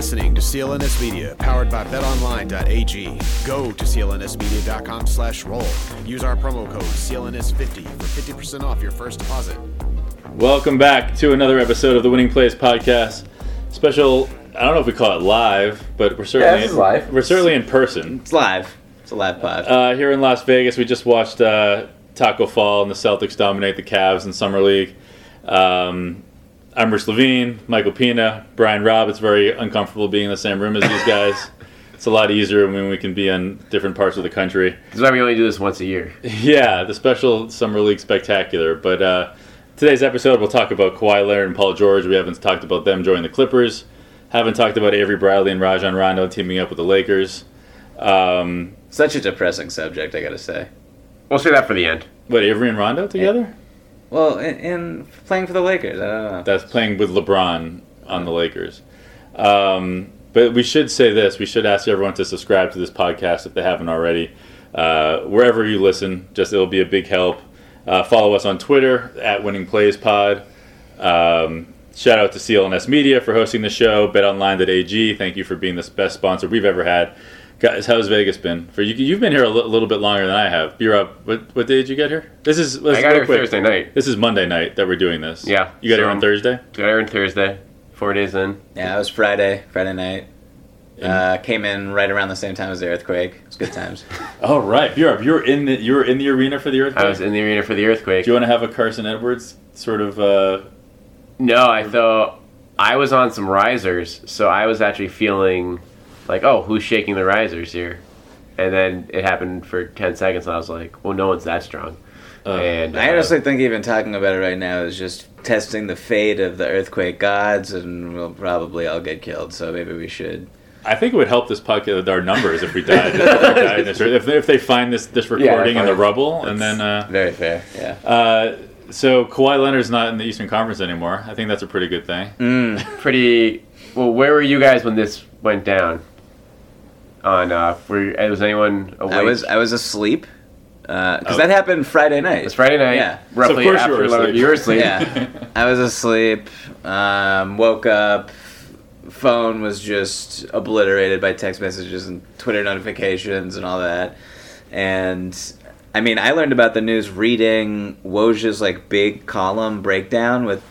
You're listening to CLNS Media, powered by BetOnline.ag. Go to CLNSmedia.com slash roll. Use our promo code CLNS50 for 50% off your first deposit. Welcome back to another episode of the Winning Plays podcast. Special. I don't know if we call it live, but we're certainly this is live. We're certainly in person It's live. It's a live pod. uh, here in Las Vegas. We just watched uh, Taco Fall and the Celtics dominate the Cavs in summer league. Um, I'm Bruce Levine, Michael Pina, Brian Robb. It's very uncomfortable being in the same room as these guys. it's a lot easier when we can be in different parts of the country. That's why we only do this once a year. Yeah, the special summer league spectacular. But uh, today's episode, we'll talk about Kawhi Leonard and Paul George. We haven't talked about them joining the Clippers. Haven't talked about Avery Bradley and Rajon Rondo teaming up with the Lakers. Um, Such a depressing subject, I gotta say. We'll say that for the end. what Avery and Rondo together? Well, in, in playing for the Lakers, I don't know. That's playing with LeBron on the Lakers. Um, but we should say this: we should ask everyone to subscribe to this podcast if they haven't already. Uh, wherever you listen, just it'll be a big help. Uh, follow us on Twitter at Winning Plays Pod. Um, shout out to CLNS Media for hosting the show. BetOnline.ag, thank you for being the best sponsor we've ever had. Guys, how's Vegas been? For you, you've been here a little bit longer than I have. You're up. What, what day did you get here? This is. Let's I got here quick. Thursday night. This is Monday night that we're doing this. Yeah, You got here on Thursday. Got here on Thursday, four days in. Yeah, it was Friday, Friday night. Uh, came in right around the same time as the earthquake. It was good times. Oh right, you're you're in the you're in the arena for the earthquake. I was in the arena for the earthquake. Do you want to have a Carson Edwards sort of? Uh, No, I thought I was on some risers, so I was actually feeling like, oh, who's shaking the risers here? And then it happened for ten seconds, and I was like, well, no one's that strong. uh, and I uh, honestly think even talking about it right now is just testing the fate of the earthquake gods, and we'll probably all get killed. So maybe we should. I think it would help this podcast with our numbers if we died. if, we died this, if, if they find this this recording in the rubble, and then uh, Very fair. Yeah. uh, so Kawhi Leonard's not in the Eastern Conference anymore. I think that's a pretty good thing. Mm. pretty. Well, where were you guys when this went down? On uh, were was anyone awake? I was I was asleep because Oh. that happened Friday night. It's Friday night. Yeah. roughly So of course you after were 11 asleep. You were asleep. Yeah, I was asleep. Um, woke up. Phone was just obliterated by text messages and Twitter notifications and all that. And I mean, I learned about the news reading Woj's like big column breakdown with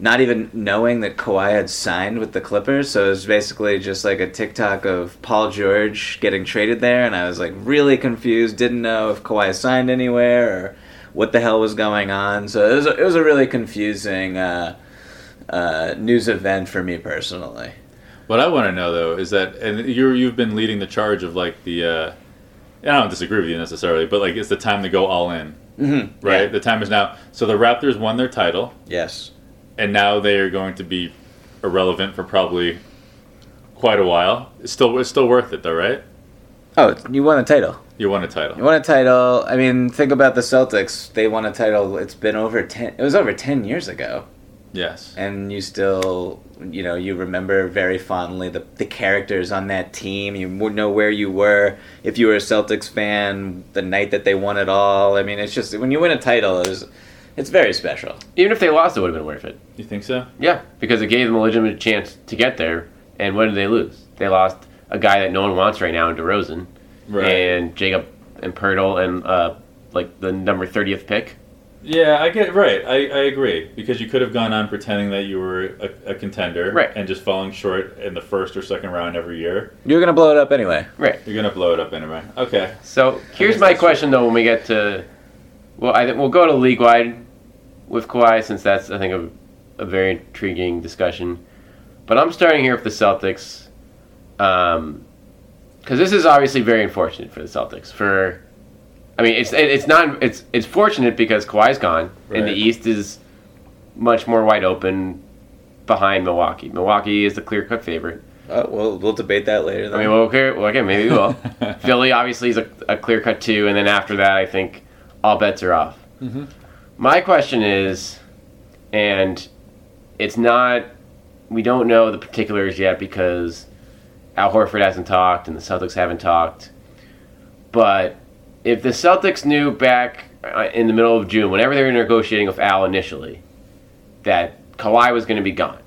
not even knowing that Kawhi had signed with the Clippers. So it was basically just like a TikTok of Paul George getting traded there, and I was like really confused. Didn't know if Kawhi signed anywhere or what the hell was going on. So it was a, it was a really confusing uh, uh, news event for me personally. What I want to know though is that, and you you've been leading the charge of like the, uh, I don't disagree with you necessarily, but like it's the time to go all in, Mm-hmm. right? Yeah. The time is now. So the Raptors won their title. Yes. And now they are going to be irrelevant for probably quite a while. It's still it's still worth it though, right? Oh, you won a title. You won a title. You won a title. I mean, think about the Celtics. They won a title. It's been over ten. It was over ten years ago. Yes. and you still you know you remember very fondly the, the characters on that team you know where you were if you were a celtics fan the night that they won it all i mean it's just when you win a title it's, it's very special Even if they lost, it would have been worth it. You think so? Yeah, because it gave them a legitimate chance to get there. And what did they lose? They lost a guy that no one wants right now in DeRozan, Right. and Jacob and Poeltl, and uh, like the number thirtieth pick. Yeah, I get right. I, I agree because you could have gone on pretending that you were a, a contender, Right. and just falling short in the first or second round every year. you're gonna blow it up anyway Right. You're gonna blow it up anyway. Okay. So here's my that's question though. When we get to, well, I think we'll go to league wide with Kawhi since that's I think a, a very intriguing discussion. But I'm starting here with the Celtics, um, because this is obviously very unfortunate for the Celtics. For, I mean, it's it's not it's it's fortunate because Kawhi's gone and the East is much more wide open. behind Milwaukee. Milwaukee is the clear cut favorite. Oh, well, we'll debate that later. I Then. mean, well, okay, well, okay, maybe we will. Philly obviously is a, a clear cut two, and then after that, I think all bets are off. Mm-hmm. My question is, and it's not, we don't know the particulars yet because Al Horford hasn't talked and the Celtics haven't talked. But if the Celtics knew back uh, in the middle of June, whenever they were negotiating with Al initially, that Kawhi was going to be gone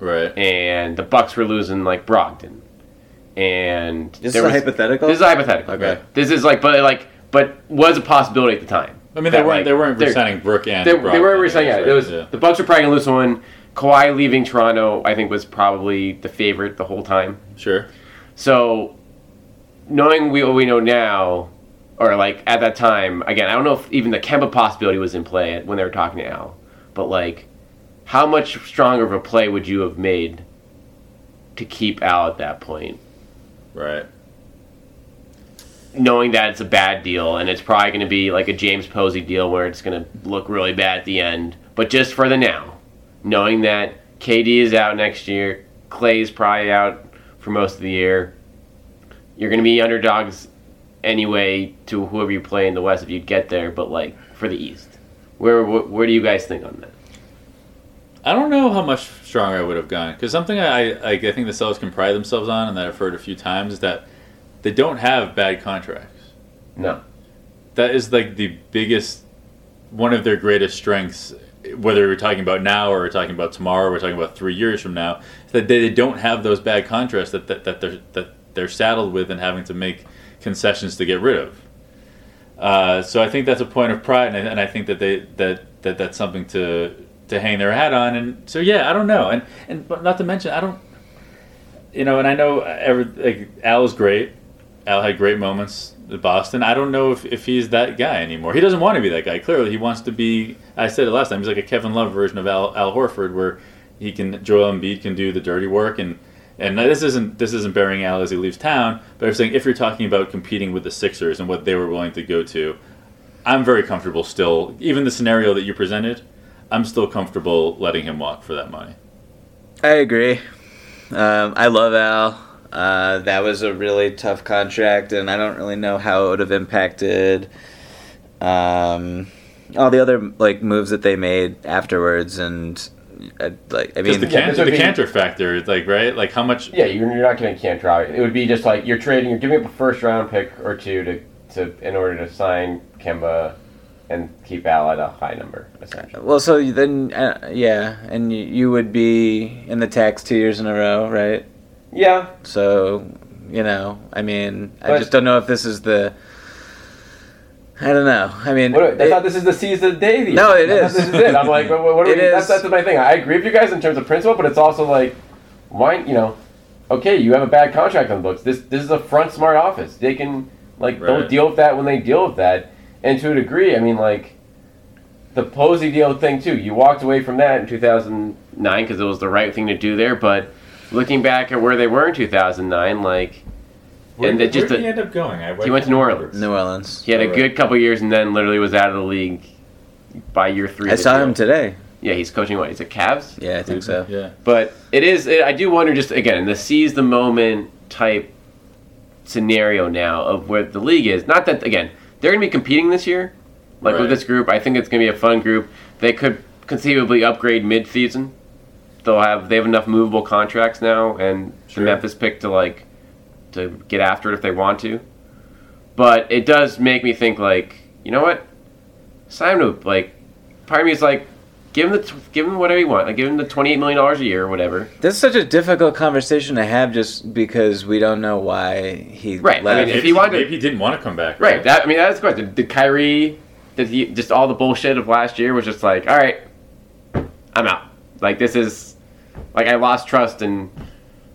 Right. and the Bucks were losing like Brogdon, and This there is a hypothetical? This is a hypothetical. Okay. This is like, but like, but was a possibility at the time. I mean, they weren't like, they weren't resigning Brooke and They, Brogdon, they weren't resigning. Yeah, right? it was Yeah. the Bucks were probably gonna lose one. Kawhi leaving Toronto, I think, was probably the favorite the whole time. Sure. So, knowing we, what we know now, or like at that time, again, I don't know if even the Kemba possibility was in play when they were talking to Al, but like, how much stronger of a play would you have made to keep Al at that point, Right. Knowing that it's a bad deal and it's probably going to be like a James Posey deal where it's going to look really bad at the end, but just for the now, knowing that KD is out next year, Clay's probably out for most of the year. You're going to be underdogs anyway to whoever you play in the West if you get there, but like for the East. Where where, where do you guys think on that? I don't know how much stronger I would have gone because something I, I I think the Celtics can pride themselves on, and that I've heard a few times, is that they don't have bad contracts. No. That is like the biggest, one of their greatest strengths. Whether we're talking about now or we're talking about tomorrow, or we're talking about three years from now, is that they, they don't have those bad contracts that, that, that they're that they're saddled with and having to make concessions to get rid of. Uh, so I think that's a point of pride, and I, and I think that they that, that that's something to to hang their hat on. And so yeah, I don't know, and and but not to mention I don't, you know, and I know every like Al is great. Al had great moments at Boston. I don't know if, if he's that guy anymore. He doesn't want to be that guy. Clearly, he wants to be. I said it last time. He's like a Kevin Love version of Al, Al Horford, where he can Joel Embiid can do the dirty work and. And this isn't this isn't burying Al as he leaves town, but I'm saying if you're talking about competing with the Sixers and what they were willing to go to, I'm very comfortable still. Even the scenario that you presented, I'm still comfortable letting him walk for that money. I agree. Um, I love Al. Uh, that was a really tough contract, and I don't really know how it would have impacted um, all the other like moves that they made afterwards. And uh, like, I mean, the, can- this would the be- Kanter factor, like right, like how much? Yeah, you're, you're not getting Kanter. It would be just like you're trading, you're giving up a first round pick or two to, to in order to sign Kemba and keep Al at a high number, essentially. well, so then uh, yeah, and you, you would be in the tax two years in a row, right? Yeah, So, you know, I mean, I just don't know if this is the. I don't know. I mean, What, I it- thought this is the season of Davey. No, it is. This is it. I'm like, what, what are It we, That's, is. that's my thing. I agree with you guys in terms of principle, but it's also like, why, you know, okay, you have a bad contract on the books. This this is a front smart office. They can like they'll Right. deal with that when they deal with that. And to a degree, I mean, like the Posey deal thing too. You walked away from that in 2009 because it was the right thing to do there. But looking back at where they were in 2009, like Where, and it just where did a- he end up going? I, he went to New Orleans. New Orleans. He had a Alright. good couple years and then literally was out of the league by year three. I saw deal. him today. Yeah, he's coaching what? He's at Cavs. Yeah, I think so. Yeah. But it is. It, I do wonder just again the seize the moment type scenario now of where the league is. Not that again they're going to be competing this year, like Right. with this group. I think it's going to be a fun group. They could conceivably upgrade mid-season. They'll have they have enough movable contracts now, and Sure. the Memphis pick to like to get after it if they want to. But it does make me think like you know what, sign him to like. Part of me is like. Give him the give him whatever you want. Like give him the twenty eight million dollars a year or whatever. This is such a difficult conversation to have just because we don't know why he Right, I mean, if Maybe, he wanted to- maybe he didn't want to come back. Right. That I mean that's the question. Did Kyrie did he just all the bullshit of last year was just like, all right, I'm out. Like this is like I lost trust in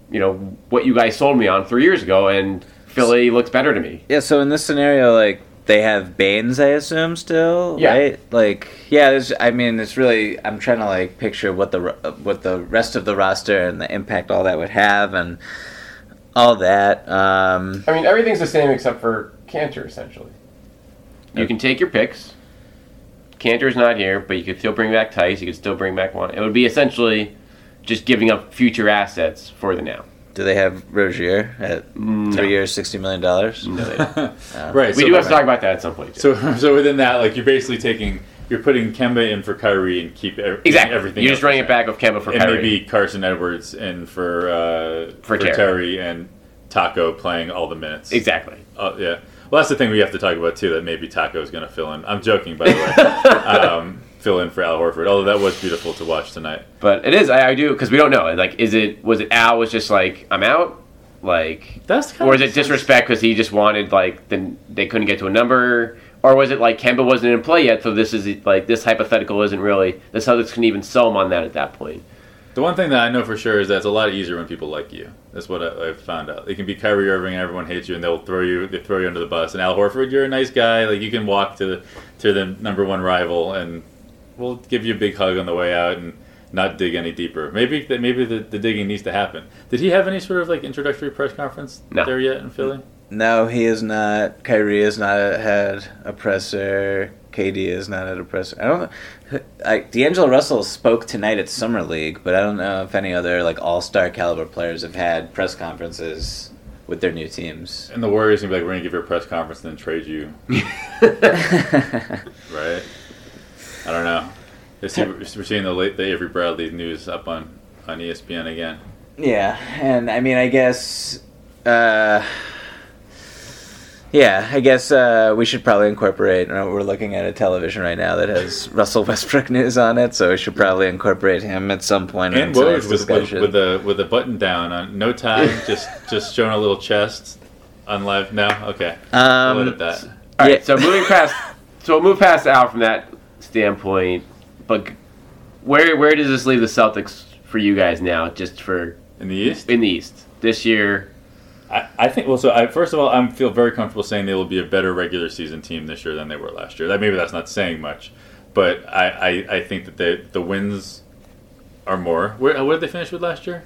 you know what you guys sold me on three years ago, and Philly looks better to me. yeah, so in this scenario, like they have Baynes, I assume, still, Yeah. right? Like, yeah, there's. I mean, it's really. I'm trying to like picture what the what the rest of the roster and the impact all that would have, and all that. Um, I mean everything's the same except for Kanter essentially. You can take your picks. Kanter's not here, but you could still bring back Theis. You could still bring back one. It would be essentially just giving up future assets for the now. Do they have Rozier at three years, sixty million dollars? No, they don't. right. we so, do have to talk about that at some point. Too. So, so within that, like you're basically taking, you're putting Kemba in for Kyrie and keep ev- exactly. everything. You're just else running it back with Kemba for and Kyrie. maybe Carson Edwards in for uh, For Terry. Terry and Taco playing all the minutes. Exactly. Oh yeah. Well, that's the thing we have to talk about too. That maybe Taco is going to fill in. I'm joking, by the way. um, fill in for Al Horford. Although that was beautiful to watch tonight. But it is. I, I do because we don't know. Like, is it was it Al was just like I'm out, like, That's kind or of is it disrespect because he just wanted like then they couldn't get to a number, or was it like Kemba wasn't in play yet, so this is like this hypothetical isn't really the Celtics can even sell him on that at that point. The one thing that I know for sure is that it's a lot easier when people like you. That's what I, I've found out. It can be Kyrie Irving and everyone hates you and they'll throw you they throw you under the bus. And Al Horford, you're a nice guy. Like you can walk to the to the number one rival and we'll give you a big hug on the way out and not dig any deeper. Maybe that maybe the, the digging needs to happen. Did he have any sort of like introductory press conference No. there yet in Philly? No, he is not. Kyrie has not had a presser. KD is not at a presser. I don't know. D'Angelo Russell spoke tonight at Summer League, but I don't know if any other like All Star caliber players have had press conferences with their new teams. And the Warriors can be like, we're gonna give you a press conference and then trade you, right? I don't know. See- We're seeing the late the Avery Bradley news up on on ESPN again. Yeah, and I mean, I guess, uh, yeah, I guess uh, we should probably incorporate. uh, We're looking at a television right now that has Russell Westbrook news on it, so we should probably incorporate him at some point in And tonight's Woj with, with, discussion. with the with the button down on no tie, just just showing a little chest on live. No, okay, Um, we'll edit that. All right, Yeah. so moving past, so we'll move past Al from that standpoint. But where where does this leave the Celtics for you guys now? Just for In the East, in the East this year. I, I think. Well, so I, first of all, I feel very comfortable saying they will be a better regular season team this year than they were last year. That maybe that's not saying much, but I, I, I think that the the wins are more. Where what did they finish with last year?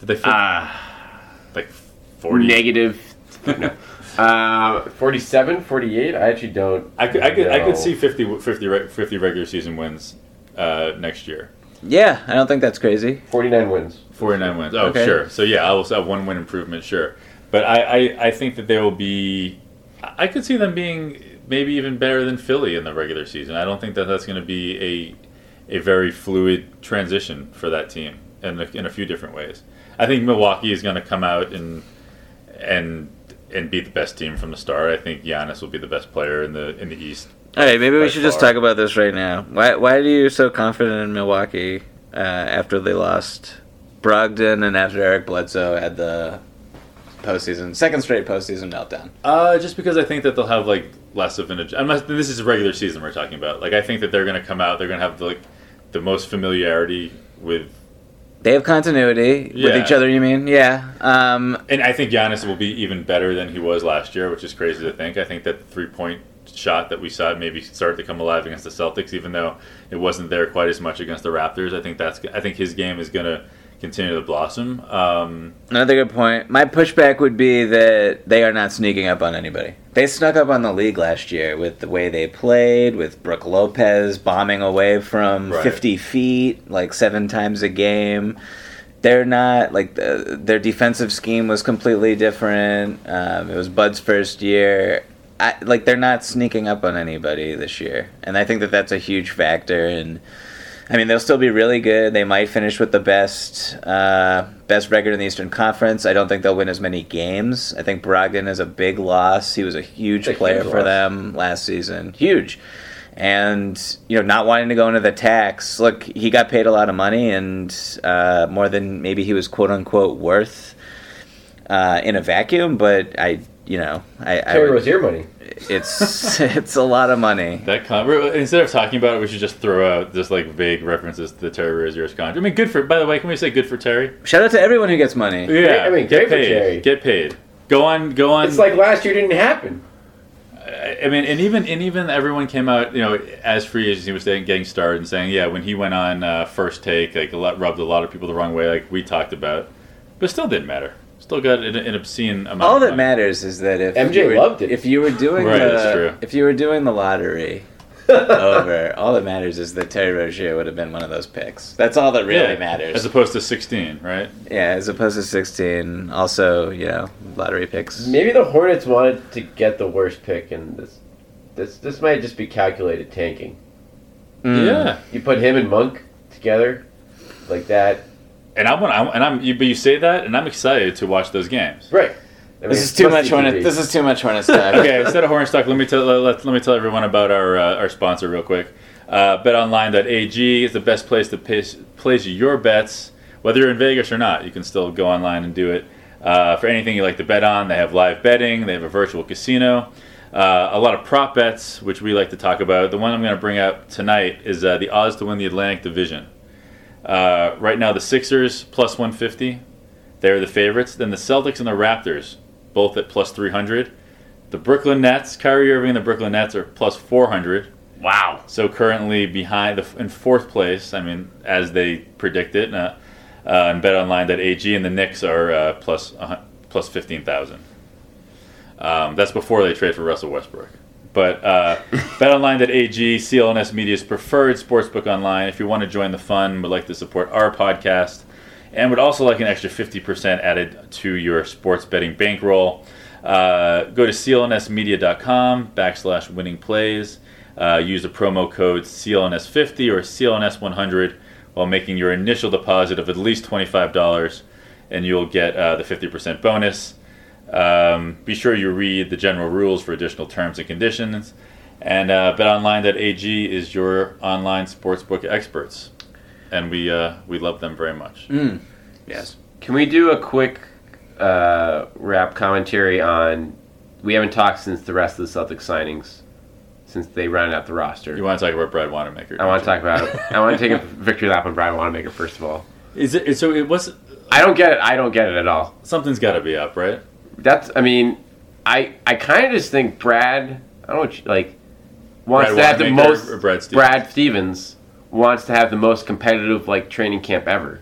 Did they Ah, like forty? negative. no. Uh, 47, 48? I actually don't. I could I could I could see 50, 50, 50 regular season wins uh, next year. yeah, I don't think that's crazy. 49 wins. 49 wins. Oh, Okay. sure. So, yeah, I will have one win improvement, sure. But I, I, I think that they will be. I I could see them being maybe even better than Philly in the regular season. I don't think that that's going to be a, a very fluid transition for that team in a, in a few different ways. I think Milwaukee is going to come out and and and be the best team from the start. I think Giannis will be the best player in the in the East. All right, maybe we should just talk about this right now. Why why are you so confident in Milwaukee uh, after they lost Brogdon and after Eric Bledsoe had the postseason second straight postseason meltdown? Uh, just because I think that they'll have like less of an. Unless this is a regular season we're talking about. Like I think that they're going to come out. They're going to have like the most familiarity with, They have continuity with each other. You mean? Yeah. Um, and I think Giannis will be even better than he was last year, which is crazy to think. I think that the three point shot that we saw maybe started to come alive against the Celtics, even though it wasn't there quite as much against the Raptors. I think that's. I think his game is going to continue to blossom. Um, Another good point. My pushback would be that they are not sneaking up on anybody. They snuck up on the league last year with the way they played, with Brooke Lopez bombing away from Right. 50 feet like seven times a game. They're not like the, their defensive scheme was completely different. Um, it was Bud's first year. I, like they're not sneaking up on anybody this year, and I think that that's a huge factor. And I mean, they'll still be really good. They might finish with the best uh, best record in the Eastern Conference. I don't think they'll win as many games. I think Brogdon is a big loss. He was a huge player huge for loss. them last season. Huge. And you know, not wanting to go into the tax. Look, he got paid a lot of money, and uh, more than maybe he was quote unquote worth uh, in a vacuum. But I, you know, I, I Terry would- Rozier money. it's it's a lot of money. That con- instead of talking about it, we should just throw out just like vague references to the Terry Rozier's contract. I mean, good for. By the way, can we say good for Terry? Shout out to everyone who gets money. Yeah, I mean, get great for paid. Terry. Get paid. Go on. Go on. It's like last year didn't happen. I I mean, and even and even everyone came out, you know, as free agency was getting getting started and saying, yeah, when he went on uh, first take, like a lot, rubbed a lot of people the wrong way, like we talked about, but still didn't matter. Still got an, an obscene amount. All of that money. matters is that if MJ you were, loved it. If you were doing Right, the true. if you were doing the lottery, over. All that matters is that Terry Rozier would have been one of those picks. That's all that really Yeah, matters. As opposed to 16, right? yeah, as opposed to 16. Also, you know, lottery picks. Maybe the Hornets wanted to get the worst pick, and this this this might just be calculated tanking. Mm. Yeah. You put him and Monk together, like that, And I want, I, and I'm, you, but you say that, and I'm excited to watch those games. right? I mean, This is too much be Hornet. This is too much Hornet stuff. okay, instead of horn stock, let me tell let, let me tell everyone about our uh, our sponsor real quick. Uh, BetOnline.ag is the best place to place, place your bets, whether you're in Vegas or not. You can still go online and do it. Uh, for anything you like to bet on, they have live betting. They have a virtual casino. Uh, a lot of prop bets, which we like to talk about. The one I'm going to bring up tonight is uh, the odds to win the Atlantic Division. Uh, right now, the Sixers plus 150. They're the favorites. Then the Celtics and the Raptors, both at plus 300. The Brooklyn Nets, Kyrie Irving and the Brooklyn Nets are plus 400. wow. So currently behind the, in fourth place. I mean, as they predicted, uh, uh, and BetOnline.ag, and the Knicks are uh, plus hun- plus 15,000. Um, that's before they trade for Russell Westbrook. But uh, BetOnline.ag, CLNS Media's preferred sportsbook online. If you want to join the fun, would like to support our podcast, and would also like an extra 50% added to your sports betting bankroll, uh, go to clnsmedia.com backslash winning plays. Uh, use the promo code CLNS50 or CLNS100 while making your initial deposit of at least $25, and you'll get uh, the 50% bonus. Um, be sure you read the general rules for additional terms and conditions. And uh, BetOnline.ag is your online sportsbook experts, and we uh, we love them very much. yes. Can we do a quick uh, wrap commentary on? We haven't talked since the rest of the Celtics signings, since they rounded out the roster. You want to talk about Brad Wanamaker? I want to talk about it. I want to take a victory lap on Brian Wanamaker first of all. Is it so? It was I don't get it. I don't get it at all. something's got to be up, right? That's. I mean, I I kind of just think Brad. I don't know what you- like wants Brad to have the most. Brad Stevens? Brad Stevens wants to have the most competitive like training camp ever.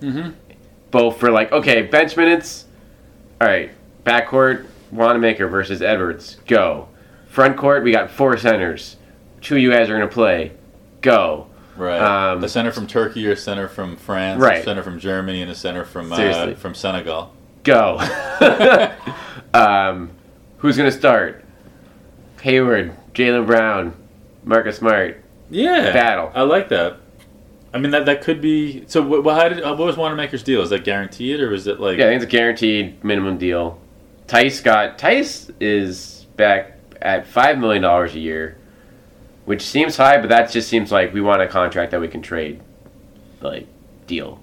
Mm-hmm. Both for like okay bench minutes. All right, backcourt Wanamaker versus Edwards. Go. Front court we got four centers. Two of you guys are gonna play. Go. Right. Um, the center from Turkey, or center from France, Right. a center from Germany, and a center from uh, from Senegal. Go. um, who's gonna start? Hayward, Jaylen Brown, Marcus Smart. Yeah, Battle. I like that. I mean, that that could be. So, what, how did uh, what was Wanamaker's deal? Is that guaranteed, or is it like? Yeah, I think it's a guaranteed minimum deal. Theis got Theis is back at five million dollars a year, which seems high, but that just seems like we want a contract that we can trade, like deal.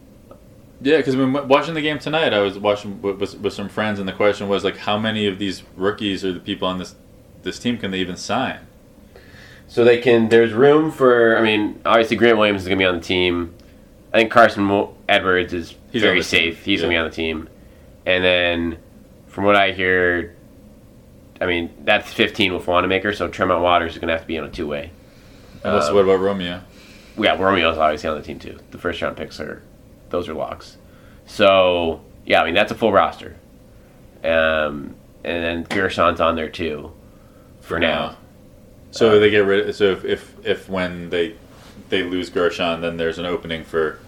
Yeah, because when watching the game tonight, I was watching with, with, with some friends, and the question was like, how many of these rookies or the people on this this team can they even sign? So they can. There's room for. I mean, obviously Grant Williams is gonna be on the team. I think Carson Edwards is He's very the team, safe. He's gonna be on the team, and then from what I hear, I mean that's 15 with Wanamaker. So Tremont Waters is gonna have to be on a two way. And what's, what about Romeo? Um, yeah, Romeo Romeo's obviously on the team too. The first round picks are those are locks. So yeah, I mean that's a full roster. Um, and then Guerschon's on there too, for now. So they get rid. So if, if if when they they lose Gershon, then there's an opening for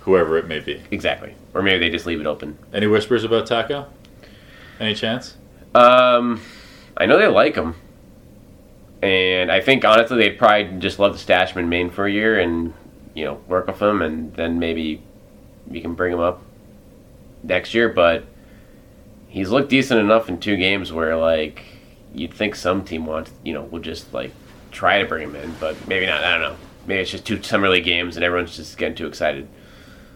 whoever it may be. Exactly. Or maybe they just leave it open. Any whispers about Taco? Any chance? Um, I know they like him, and I think honestly they'd probably just love to stash him in Maine for a year and you know work with him, and then maybe we can bring him up next year. But he's looked decent enough in two games where like you'd think some team wants you know will just like try to bring him in, but maybe not. I don't know. Maybe it's just two summer league games and everyone's just getting too excited.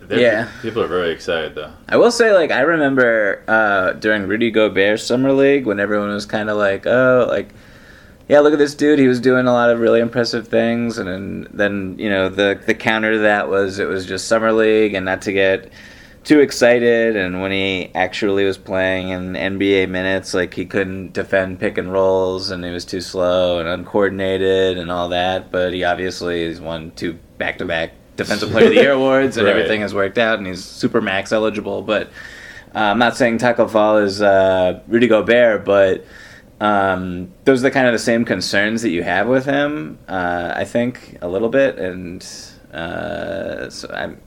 They're- Yeah. People are very excited though. I will say, like, I remember uh, during Rudy Gobert's summer league when everyone was kind of like, oh, like, yeah, look at this dude. He was doing a lot of really impressive things, and then, then you know, the the counter to that was it was just summer league, and not to get too excited. And when he actually was playing in NBA minutes, like he couldn't defend pick and rolls, and he was too slow and uncoordinated and all that. But he obviously has won two back to back Defensive Player of the Year awards, and Right. everything has worked out, and he's super max eligible. But uh, I'm not saying Taco Fall is uh, Rudy Gobert, but um, those are the kind of the same concerns that you have with him. Uh, I think a little bit, and uh, so I'm.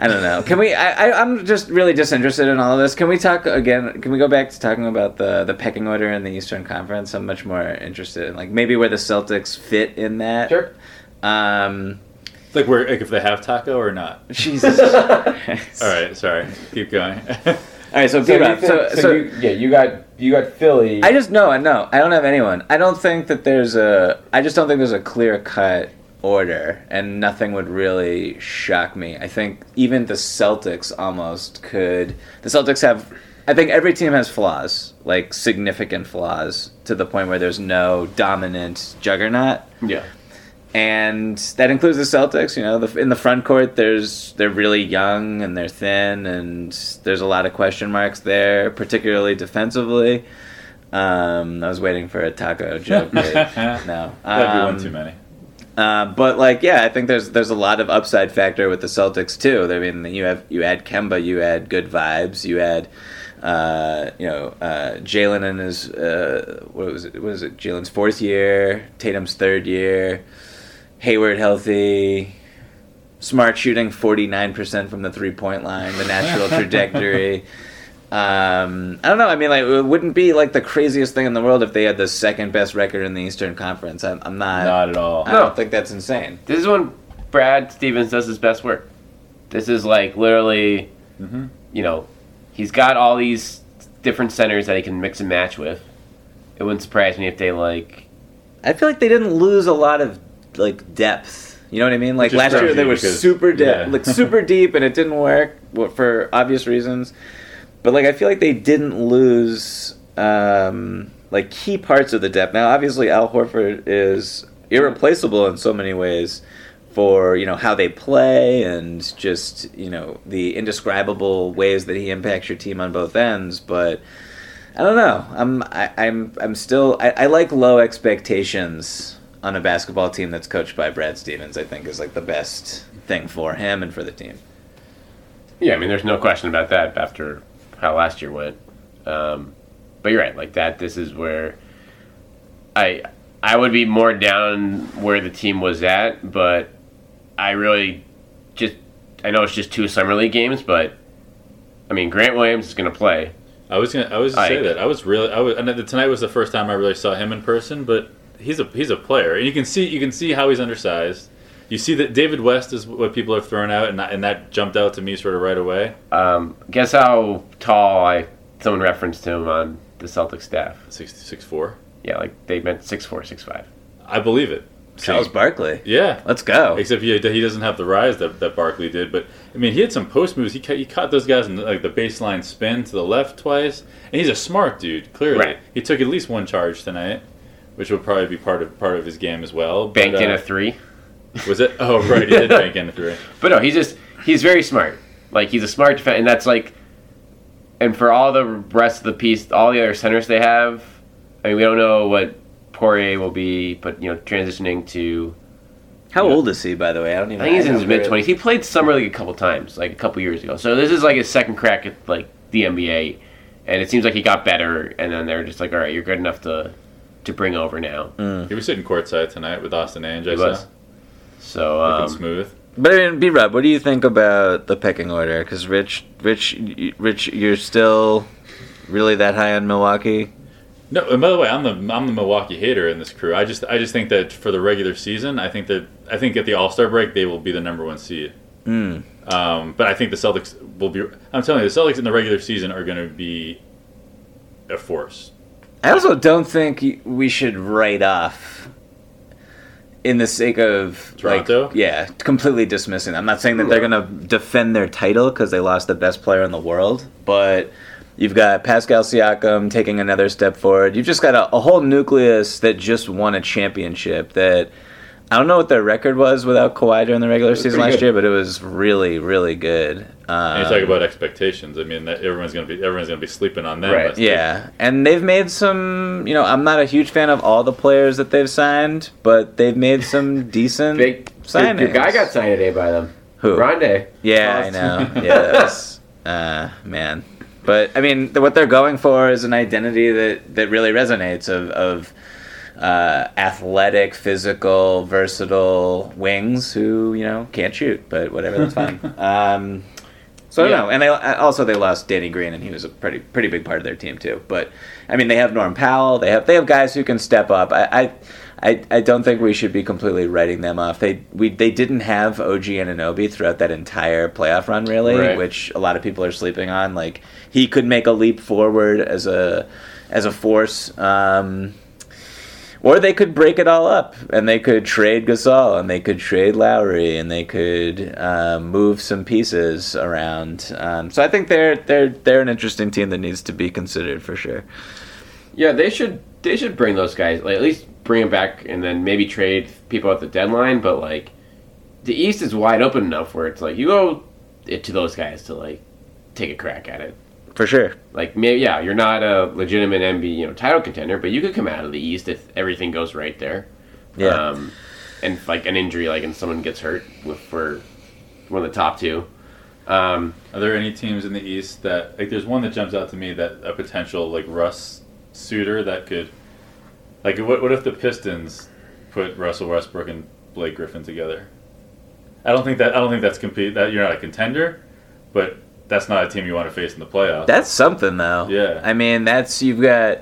I don't know. Can we? I, I, I'm just really disinterested in all of this. Can we talk again? Can we go back to talking about the the pecking order in the Eastern Conference? I'm much more interested in like maybe where the Celtics fit in that. Sure. Um, It's like where like if they have taco or not. Jesus. All right, sorry. Keep going. All right. So, So, you think- so, so so you, yeah, you got you got Philly. I just no, no. I don't have anyone. I don't think that there's a. I just don't think there's a clear cut order, and nothing would really shock me. I think even the Celtics almost could. The Celtics have. I think every team has flaws, like significant flaws, to the point where there's no dominant juggernaut yeah. And that includes the Celtics. You know, the, in the front court, there's they're really young and they're thin, and there's a lot of question marks there, particularly defensively. Um, I was waiting for a taco joke. no, That'd be one Um, too many. uh, but like, yeah, I think there's there's a lot of upside factor with the Celtics too. I mean, you have you add Kemba, you add good vibes, you add. Uh, you know, uh, Jaylen in his uh, what was it? What was it? Jaylen's fourth year, Tatum's third year, Hayward healthy, Smart shooting forty nine percent from the three point line, the natural trajectory. Um, I don't know. I mean, like, it wouldn't be like the craziest thing in the world if they had the second best record in the Eastern Conference. I'm, I'm not. Not at all. I don't think that's insane. This is when Brad Stevens does his best work. This is like literally, Mm-hmm. you know, he's got all these different centers that he can mix and match with. It wouldn't surprise me if they like. I feel like they didn't lose a lot of like depth. You know what I mean? Like last year, they were because- super deep, yeah. like super deep, and it didn't work for obvious reasons. But like, I feel like they didn't lose um, like key parts of the depth. Now, obviously, Al Horford is irreplaceable in so many ways for you know how they play and just you know the indescribable ways that he impacts your team on both ends. But I don't know. I'm I, I'm I'm still I, I like low expectations on a basketball team that's coached by Brad Stevens. I think is like the best thing for him and for the team. Yeah, I mean, there's no question about that after how last year went. Um, but you're right, like that. This is where I I would be more down where the team was at, but I really just I know it's just two summer league games, but I mean Grant Williams is going to play. I was gonna I was gonna say that I was really I was and tonight was the first time I really saw him in person, but he's a he's a player, and you can see you can see how he's undersized. You see that David West is what people are throwing out, and that, and that jumped out to me sort of right away. Um, guess how tall I someone referenced him on the Celtic staff. Six six four. Yeah, like they meant six four, six five. I believe it. Charles Barkley. Yeah. Let's go. Except he, he doesn't have the rise that, that Barkley did. But I mean, he had some post moves. He ca- he caught those guys in like the baseline spin to the left twice, and he's a smart dude. Clearly, Right. he took at least one charge tonight, which will probably be part of part of his game as well. But, Banked in uh, a three. Was it? Oh, right, he did bank in a three. But no, he's just he's very smart. Like he's a smart defender, and that's like, and for all the rest of the piece, all the other centers they have. I mean, we don't know what Poirier will be, but you know, transitioning to. How Yeah. old is he, by the way? I don't even. I think he's in his mid twenties. He played summer league a couple times, like a couple years ago. So this is like his second crack at like the NBA, and it seems like he got better. And then they're just like, all right, you're good enough to to bring over now. Mm. He was sitting courtside tonight with Austin Ainge. I He saw. was. So Looking um, smooth. But I mean, B Rob, what do you think about the pecking order? Because Rich, Rich, Rich, you're still really that high on Milwaukee. No, and by the way, I'm the I'm the Milwaukee hater in this crew. I just I just think that for the regular season, I think that I think at the All Star break they will be the number one seed. Mm. Um, but I think the Celtics will be. I'm telling you, the Celtics in the regular season are going to be a force. I also don't think we should write off, in the sake of Toronto? like, yeah, completely dismissing. I'm not saying that they're gonna defend their title because they lost the best player in the world, but you've got Pascal Siakam taking another step forward. You've just got a, a whole nucleus that just won a championship. That I don't know what their record was without Kawhi during the regular season last good. year, but it was really, really good. Um, And you talk about expectations. I mean, that everyone's going to be everyone's going to be sleeping on them. Right, That's the- Yeah, and they've made some. You know, I'm not a huge fan of all the players that they've signed, but they've made some decent big signings. Your guy got signed today by them. Who? Rondae. Yeah, I know. Yeah, was, uh, man. But I mean, what they're going for is an identity that that really resonates of of uh, athletic, physical, versatile wings who you know can't shoot, but whatever, that's fine. Um, so I don't Yeah. know, and they also they lost Danny Green, and he was a pretty pretty big part of their team too. But I mean, they have Norm Powell. They have they have guys who can step up. I. I I, I don't think we should be completely writing them off. They we they didn't have OG Anunoby throughout that entire playoff run, really, Right. which a lot of people are sleeping on. Like he could make a leap forward as a as a force. Um, or they could break it all up and they could trade Gasol and they could trade Lowry and they could um, move some pieces around. Um, so I think they're they're they're an interesting team that needs to be considered for sure. Yeah, they should they should bring those guys like at least bring them back and then maybe trade people at the deadline. But like the East is wide open enough where it's like you go it to those guys to like take a crack at it. For sure. Like maybe yeah, you're not a legitimate NBA you know title contender, but you could come out of the East if everything goes right there. Yeah. Um, and like an injury, like and someone gets hurt with, for one of the top two. Um, Are there any teams in the East that like? There's one that jumps out to me that a potential like Russ suitor that could, like, what what if the Pistons put Russell Westbrook and Blake Griffin together? I don't think that I don't think that's compete. That you're not a contender, but that's not a team you want to face in the playoffs. That's something though. Yeah. I mean, that's you've got.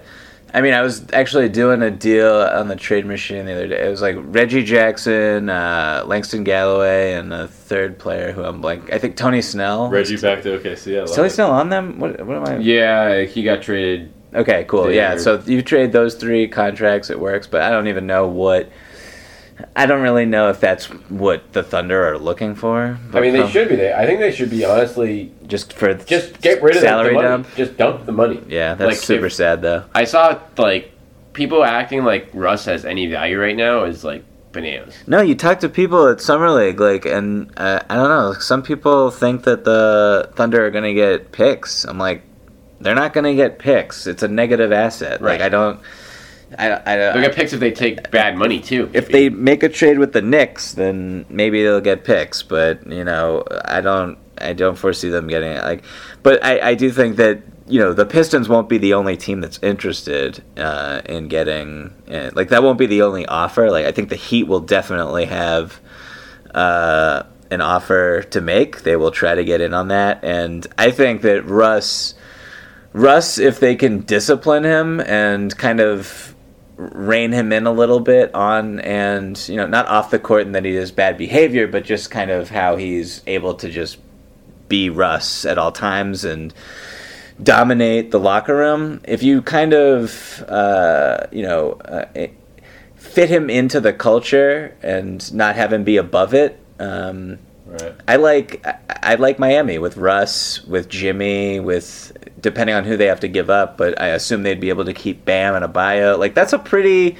I mean, I was actually doing a deal on the trade machine the other day. It was like Reggie Jackson, uh, Langston Galloway, and a third player who I'm blank. I think Tony Snell. Reggie back to OKC. I Is Tony it. Snell on them? What, what am I? yeah, he got traded. Okay, cool. Yeah, so you trade those three contracts, it works. But I don't even know what. I don't really know if that's what the Thunder are looking for. I mean, they But should be there. I think they should be honestly just for just get rid of salary the money. dump. Just dump the money. Yeah, that's Like, super if- sad though. I saw like people acting like Russ has any value right now is like bananas. No, you talk to people at Summer League, like, and uh, I don't know. Some people think that the Thunder are going to get picks. I'm like, they're not going to get picks. It's a negative asset. Right. Like, I don't. I, I, don't They'll get picks if they take bad money too. if they make a trade with the Knicks, then maybe they'll get picks. But you know, I don't. I don't foresee them getting it. Like, but I, I do think that you know the Pistons won't be the only team that's interested uh, in getting uh, like that won't be the only offer. Like, I think the Heat will definitely have uh, an offer to make. They will try to get in on that, and I think that Russ. Russ, if they can discipline him and kind of rein him in a little bit on and you know not off the court and that he does bad behavior, but just kind of how he's able to just be Russ at all times and dominate the locker room. If you kind of uh, you know uh, fit him into the culture and not have him be above it. Um, Right. I like I, I like Miami with Russ, with Jimmy, with depending on who they have to give up, but I assume they'd be able to keep Bam Adebayo. Like that's a pretty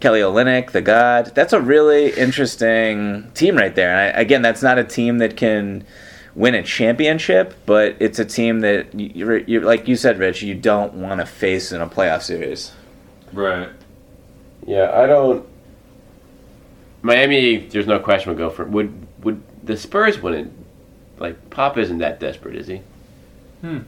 Kelly Olynyk, the God. That's a really interesting team right there. And I, again, that's not a team that can win a championship, but it's a team that you, you're, you're like you said, Rich. You don't want to face in a playoff series. Right. Yeah, I don't. Miami, there's no question would go for would would the Spurs wouldn't like Pop isn't that desperate, is he? Hmm.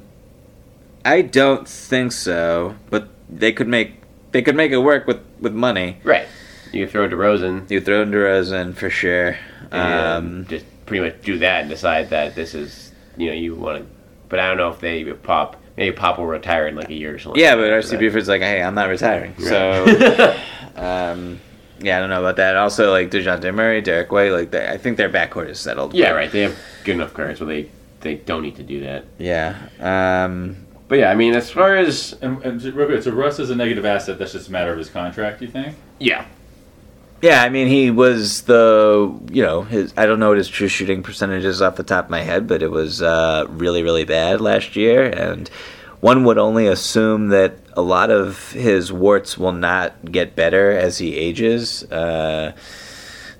I don't think so, but they could make they could make it work with with money. Right. You throw DeRozan You throw DeRozan for sure. Um, just pretty much do that and decide that this is you know you want to. But I don't know if they Pop maybe Pop will retire in like a year or something. yeah, but RC. Buford's like, hey, I'm not retiring. So, um, yeah, I don't know about that. Also, like Dejounte Murray, Derrick White, like they, I think their backcourt is settled. Yeah, right. They have good enough cards where they they don't need to do that. Yeah. Um, But yeah, I mean, as far as And, and real quick, so Russ is a negative asset. That's just a matter of his contract. You think? yeah, yeah, I mean, he was the you know his I don't know what his true shooting percentage is off the top of my head, but it was uh, really really bad last year, and one would only assume that a lot of his warts will not get better as he ages. Uh,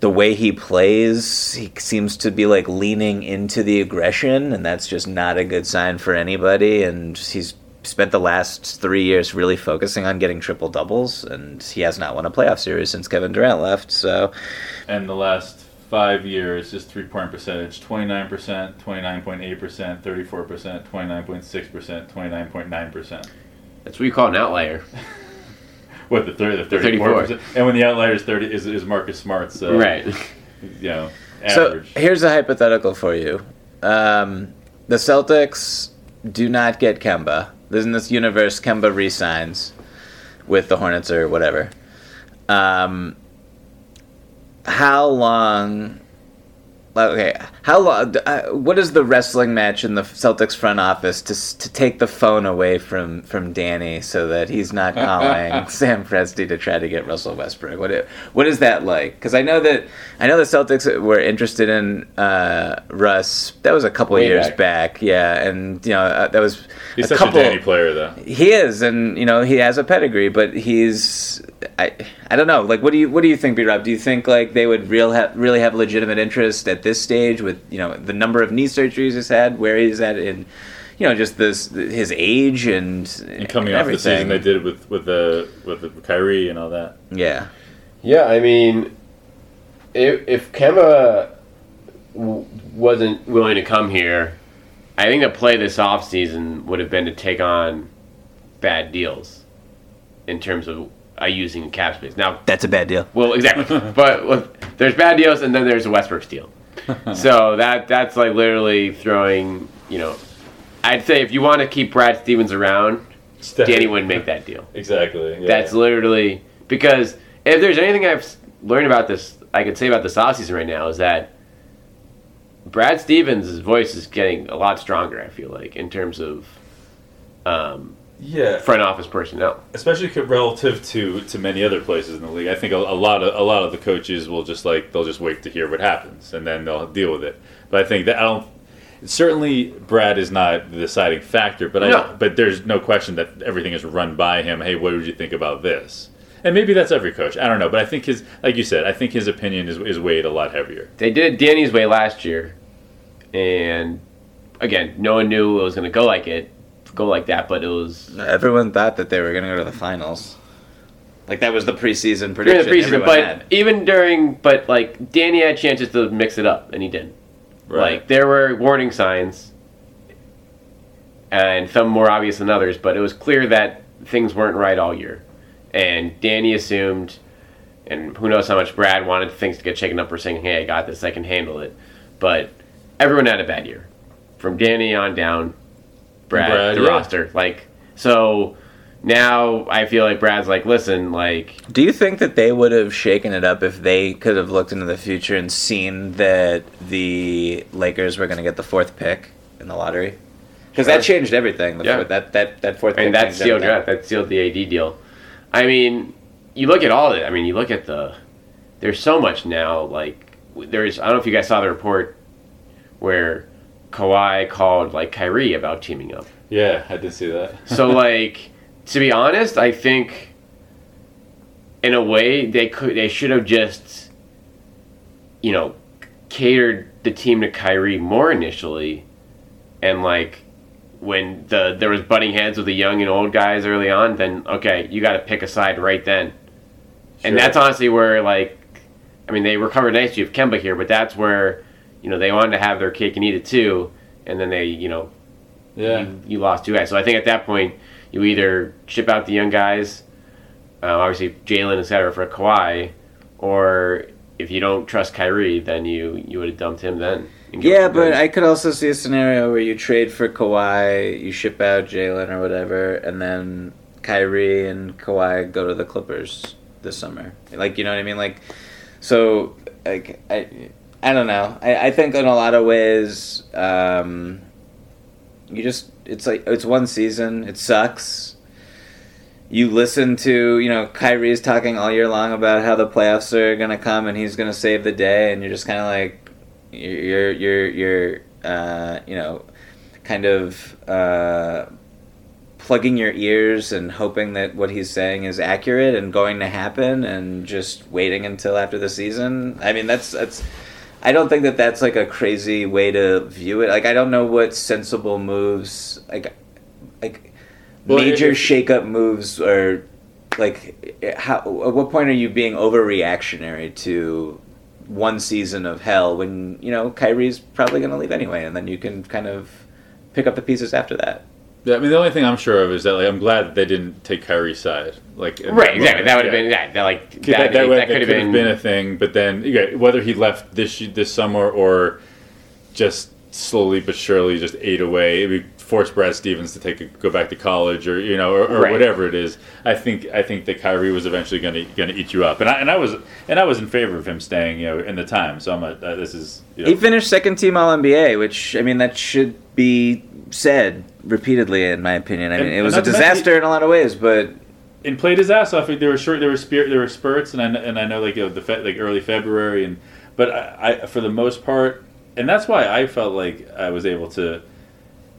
the way he plays, he seems to be like leaning into the aggression, and that's just not a good sign for anybody. And he's spent the last three years really focusing on getting triple doubles, and he has not won a playoff series since Kevin Durant left. So, And the last five years, just three point percentage: twenty nine percent, twenty nine point eight percent, thirty four percent, twenty nine point six percent, twenty nine point nine percent. That's what you call an outlier. What the thirty, the The thirty four 34. percent, and when the outlier is thirty, is, is Marcus Smart's uh, right. You know, So here's a hypothetical for you: um, the Celtics do not get Kemba. In this universe, Kemba resigns with the Hornets or whatever. Um, how long? Okay, how long? Uh, what is the wrestling match in the Celtics front office to to take the phone away from from Danny so that he's not calling Sam Presti to try to get Russell Westbrook? What what is that like? Because I know that I know the Celtics were interested in uh, Russ. That was a couple Way years back. back. yeah, and you know uh, that was He's a such couple. a Danny player, though. He is, and you know he has a pedigree, but he's I I don't know. Like, what do you what do you think, B Rob? Do you think like they would real ha- really have legitimate interest at this stage with you know the number of knee surgeries he's had, where he's at in, you know, just this his age and, And coming and off the season they did with with the with the Kyrie and all that. Yeah, Yeah, I mean, if, if Kemba w- wasn't willing to come here, I think the play this off season would have been to take on bad deals in terms of uh, using the cap space. Now, that's a bad deal. well, exactly. but look, there's bad deals, and then there's a Westbrook deal. so that that's like literally throwing. You know, I'd say if you want to keep Brad Stevens around, Danny wouldn't make that deal. Exactly. yeah. That's literally because if there's anything I've learned about this, I could say about this offseason right now is that Brad Stevens' voice is getting a lot stronger. I feel like in terms of um, yeah. front office personnel. especially relative to to many other places in the league. I think a, a lot of a lot of the coaches will just like they'll just wait to hear what happens and then they'll deal with it. But I think that I don't. Certainly, Brad is not the deciding factor, but I No. but there's no question that everything is run by him. Hey, what would you think about this? And maybe that's every coach. I don't know, but I think his, like you said, I think his opinion is, is weighed a lot heavier. They did it Danny's way last year, and again, no one knew it was going to go like it, go like that. But it was Everyone thought that they were going to go to the finals. Like that was the preseason during prediction. the preseason. But had. even during, but like Danny had chances to mix it up, and he didn't. Right. Like there were warning signs, and some more obvious than others, but it was clear that things weren't right all year. And Danny assumed, and who knows how much Brad wanted things to get shaken up for saying, "Hey, I got this, I can handle it." But everyone had a bad year, from Danny on down. Brad, Brad, the yeah. roster, like so. Now I feel like Brad's like, listen, like Do you think that they would have shaken it up if they could have looked into the future and seen that the Lakers were going to get the fourth pick in the lottery? Because that changed everything. The Yeah. fourth- that that that fourth and pick that sealed draft. That sealed the AD deal. I mean, you look at all of it. I mean, you look at the. There's so much now. Like there's. I don't know if you guys saw the report where Kawhi called like Kyrie about teaming up. Yeah, I did see that. So like, to be honest, I think. In a way, they could. They should have just. You know, catered the team to Kyrie more initially, and like when the there was butting heads with the young and old guys early on, then okay, you got to pick a side right then. And that's honestly where like, I mean, they recovered nicely with Kemba here, but that's where you know they wanted to have their cake and eat it too, and then they you know yeah. you, you lost two guys. So I think at that point you either ship out the young guys, uh, obviously Jaylen etc. for Kawhi, or if you don't trust Kyrie, then you you would have dumped him then. Yeah, but. I could also see a scenario where you trade for Kawhi, you ship out Jaylen or whatever, and then Kyrie and Kawhi go to the Clippers this summer. Like, you know what I mean? Like, so, like, I, I don't know. I, I think in a lot of ways, um, you just, it's like, it's one season. It sucks. You listen to, you know, Kyrie's talking all year long about how the playoffs are to come and he's to save the day, and you're just kind of like, you're you're you're uh, you know kind of uh, plugging your ears and hoping that what he's saying is accurate and going to happen and just waiting until after the season i mean that's that's i don't think that that's like a crazy way to view it like i don't know what sensible moves like like Well, major shakeup moves or like how at what point are you being overreactionary to one season of hell when you know Kyrie's probably going to leave anyway, and then you can kind of pick up the pieces after that. Yeah, I mean, the only thing I'm sure of is that like I'm glad that they didn't take Kyrie's side. Like Right, exactly. moment, That would have yeah. been that. that like that, that, that, that, could have been, been a thing. But then yeah, whether he left this this summer or just slowly but surely just ate away, we forced Brad Stevens to take a, go back to college or you know or, or Right. whatever it is. I think I think that Kyrie was eventually going to going to eat you up, and I and I was and I was in favor of him staying you know in the time. So I'm a, uh, this is you know, He finished second team All NBA, which I mean that should be said repeatedly in my opinion. I And- mean it was a not to mention- disaster in a lot of ways, but and played his ass off. There were short, there were spirit, there were spurts, and I and I know like you know, the fe- like early February, and but I, I for the most part, and that's why I felt like I was able to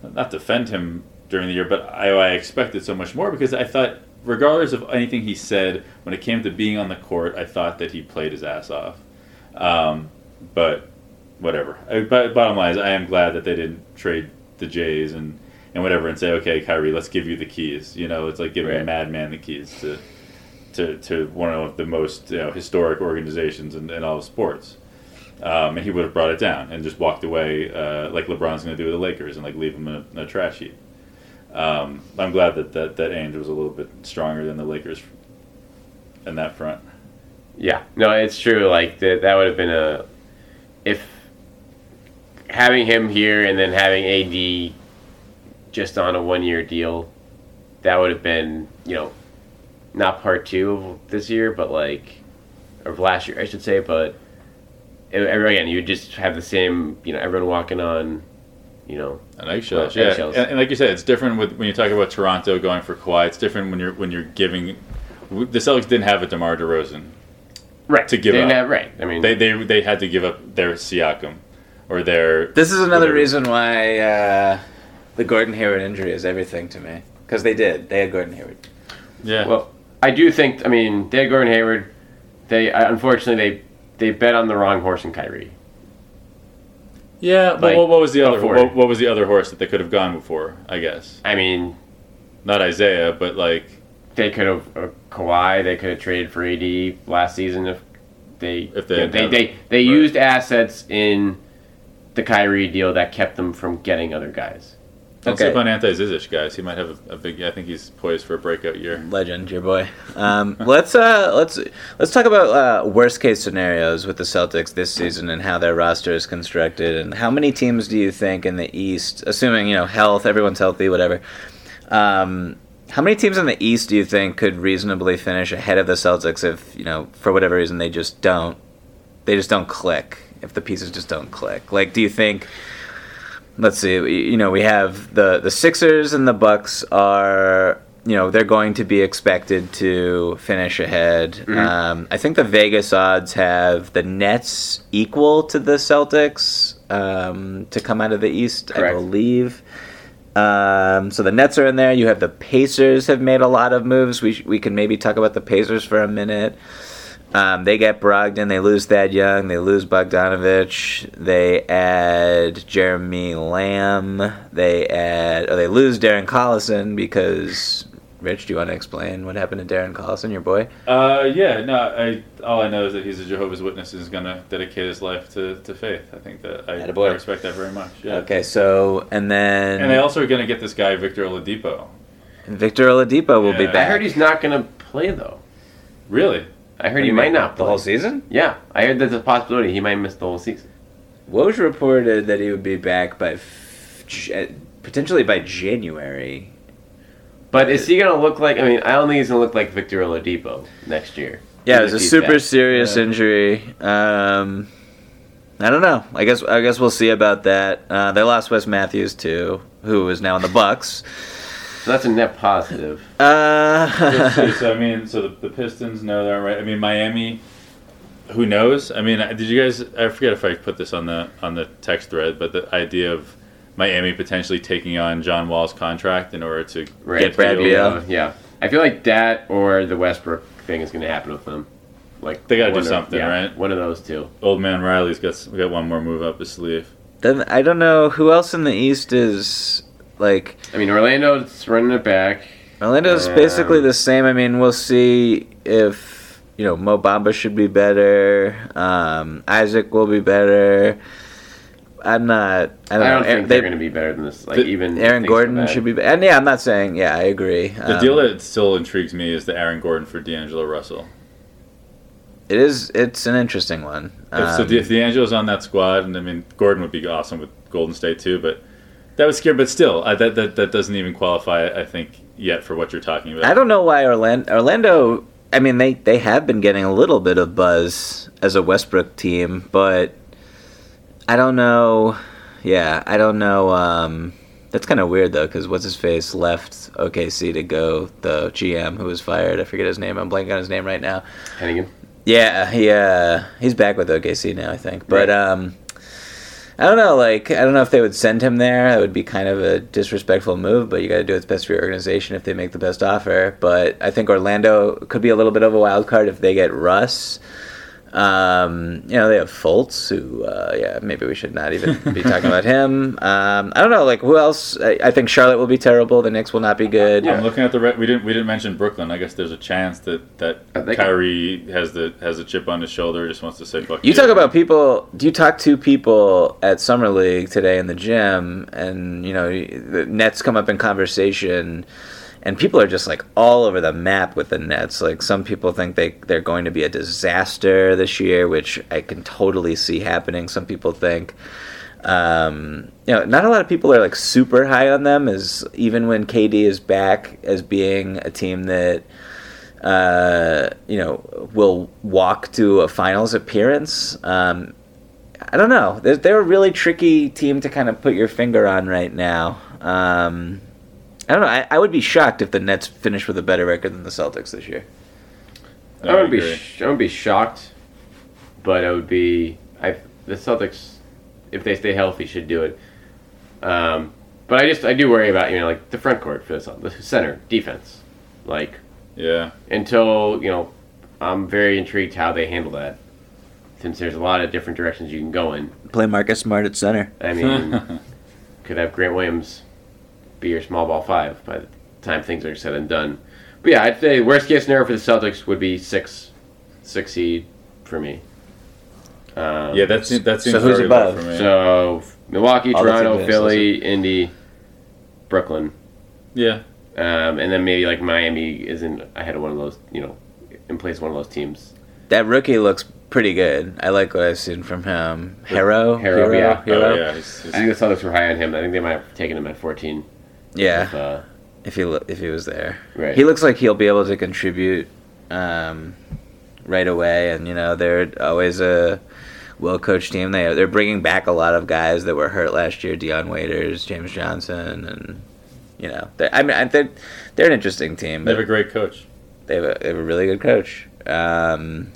not defend him during the year, but I, I expected so much more because I thought, regardless of anything he said, when it came to being on the court, I thought that he played his ass off. Um, but whatever. I, but bottom line is, I am glad that they didn't trade the Jays and and whatever and say, okay, Kyrie, let's give you the keys. You know, it's like giving a madman the keys to to to one of the most you know historic organizations in, in all of sports. Um, and he would have brought it down and just walked away uh, like LeBron's going to do with the Lakers and like leave them in a, a trash heap. Um, I'm glad that, that that Ainge was a little bit stronger than the Lakers in that front. Yeah, no, it's true. Like that, that would have been a if having him here and then having AD just on a one-year deal, that would have been you know not part two of this year, but like of last year, I should say. But again, you would just have the same, you know, everyone walking on, you know, And eggshells, Well, yeah. eggshells. And, and like you said, it's different with when you talk about Toronto going for Kawhi. It's different when you're when you're giving. The Celtics didn't have a DeMar DeRozan. right To give they didn't up. have- right. I mean, They they they had to give up their Siakam, or their. this is another whatever. reason why uh, the Gordon Hayward injury is everything to me because they did they had Gordon Hayward. Yeah. Well, I do think. I mean, they had Gordon Hayward. They unfortunately they they bet on the wrong horse in Kyrie. yeah. But like, what, what was the other? What, what was the other horse that they could have gone before? I guess I mean, not Isaiah, but like they could have uh, Kawhi. They could have traded for AD last season if they If they you know, they they, they used assets in the Kyrie deal that kept them from getting other guys. Don't Okay. sleep on Ante Zizic, guys. He might have a, a big. I think he's poised for a breakout year. Legend, your boy. Um, let's uh, let's let's talk about uh, worst case scenarios with the Celtics this season and how their roster is constructed and how many teams do you think in the East, assuming you know health, everyone's healthy, whatever. Um, how many teams in the East do you think could reasonably finish ahead of the Celtics if you know for whatever reason they just don't, they just don't click if the pieces just don't click? Like, do you think? Let's see you know we have the the Sixers and the Bucks are you know they're going to be expected to finish ahead. Um, I think the Vegas odds have the Nets equal to the Celtics um, to come out of the East I believe. Um, so the Nets are in there. You have the Pacers have made a lot of moves. We, sh- we can maybe talk about the Pacers for a minute um, they get Brogdon. They lose Thad Young. They lose Bogdanovich. They add Jeremy Lamb. They add. Or they lose Darren Collison because. Rich, do you want to explain what happened to Darren Collison, your boy? Uh, yeah, no. I all I know is that he's a Jehovah's Witness and is going to dedicate his life to, to faith. I think that I, Attaboy. I respect that very much. Yeah. Okay, so and then And they also are going to get this guy Victor Oladipo. Victor Oladipo will be back. I heard he's not going to play though. Really? I heard What do he might mean, not the whole season. Yeah, I heard there's a possibility he might miss the whole season. Woj reported that he would be back by potentially by January. But is he going to look like? I mean, I don't think he's going to look like Victor Oladipo next year. Yeah, it was a super back. serious Yeah. injury. Um, I don't know. I guess I guess we'll see about that. Uh, they lost Wes Matthews too, who is now in the Bucks. So that's a net positive. Let's see, Uh, so I mean, so the, the Pistons know they're right. I mean, Miami. Who knows? I mean, did you guys? I forget if I put this on the on the text thread, but the idea of Miami potentially taking on John Wall's contract in order to Right. get Brad Beal. Beal. Uh, yeah, I feel like that or the Westbrook thing is going to happen with them. Like They gotta do one of- something, yeah, right? One of those two. Old man Riley's got got one more move up his sleeve. then I don't know who else in the East is like. I mean, Orlando's running it back. Orlando's Um, basically the same. I mean, we'll see if you know, Mo Bamba should be better. Um, Isaac will be better. I'm not. I don't, I don't know. think they- they're going to be better than this. Like The- even Aaron Gordon should be. And yeah, I'm not saying. Yeah, I agree. The Um, deal that still intrigues me is the Aaron Gordon for D'Angelo Russell. It is. It's an interesting one. If, so Um, if D'Angelo's on that squad, and I mean Gordon would be awesome with Golden State too, but that was scary. But still, I, that, that that doesn't even qualify. I think yet for what you're talking about. I don't know why Orlando. Orlando. I mean, they they have been getting a little bit of buzz as a Westbrook team, but I don't know. Yeah, I don't know. Um, that's kind of weird though, because what's his face left OKC to go. The GM who was fired. I forget his name. I'm blanking on his name right now. Hennigan. Yeah, he uh, he's back with OKC now, I think. But Right. um, I don't know. Like, I don't know if they would send him there. That would be kind of a disrespectful move. But you got to do what's best for your organization if they make the best offer. But I think Orlando could be a little bit of a wild card if they get Russ. Um, you know, they have Fultz, who, uh, yeah, maybe we should not even be talking about him. Um, I don't know, like who else? I, I think Charlotte will be terrible. The Knicks will not be good. I'm looking at the re- we didn't we didn't mention Brooklyn. I guess there's a chance that that I think- Kyrie has the has a chip on his shoulder. Just wants to say fuck You talk about people. Do you talk to people at summer league today in the gym, and you know the Nets come up in conversation, and people are just like all over the map with the Nets. Like some people think they they're going to be a disaster this year, which I can totally see happening. Some people think. Um, you know, not a lot of people are like super high on them. As even when KD is back as being a team that uh, you know, will walk to a finals appearance. Um, I don't know. They're, they're a really tricky team to kind of put your finger on right now. Um, I don't know. I, I would be shocked if the Nets finish with a better record than the Celtics this year. I I wouldn't be. Sh- I wouldn't be shocked, but I would be. I the Celtics, if they stay healthy, should do it. Um, but I just I do worry about you know like the front court for the the center defense, like Yeah, until you know I'm very intrigued how they handle that, since there's a lot of different directions you can go in. Play Marcus Smart at center. I mean, could have Grant Williams be your small ball five by the time things are said and done. But yeah, I'd say worst case scenario for the Celtics would be six, six seed for me. Um, yeah. that's seems that seems who's very low above? for me. so Milwaukee, All Toronto, Philly, Indy, Brooklyn, yeah, um, and then maybe like Miami isn't ahead of one of those, you know, in place of one of those teams. That rookie looks pretty good. I like what I've seen from him. Herro, Herro, yeah. oh yeah. He's, he's, I think the Celtics were high on him. I think they might have taken him at 14. Yeah. If, uh, if he lo- if he was there. Right. He looks like he'll be able to contribute um, right away, and you know they're always a well coached team. They they're bringing back a lot of guys that were hurt last year: Dion Waiters, James Johnson, and you know I mean they're they're an interesting team. they have a great coach. they have a, they have a really good coach. Um,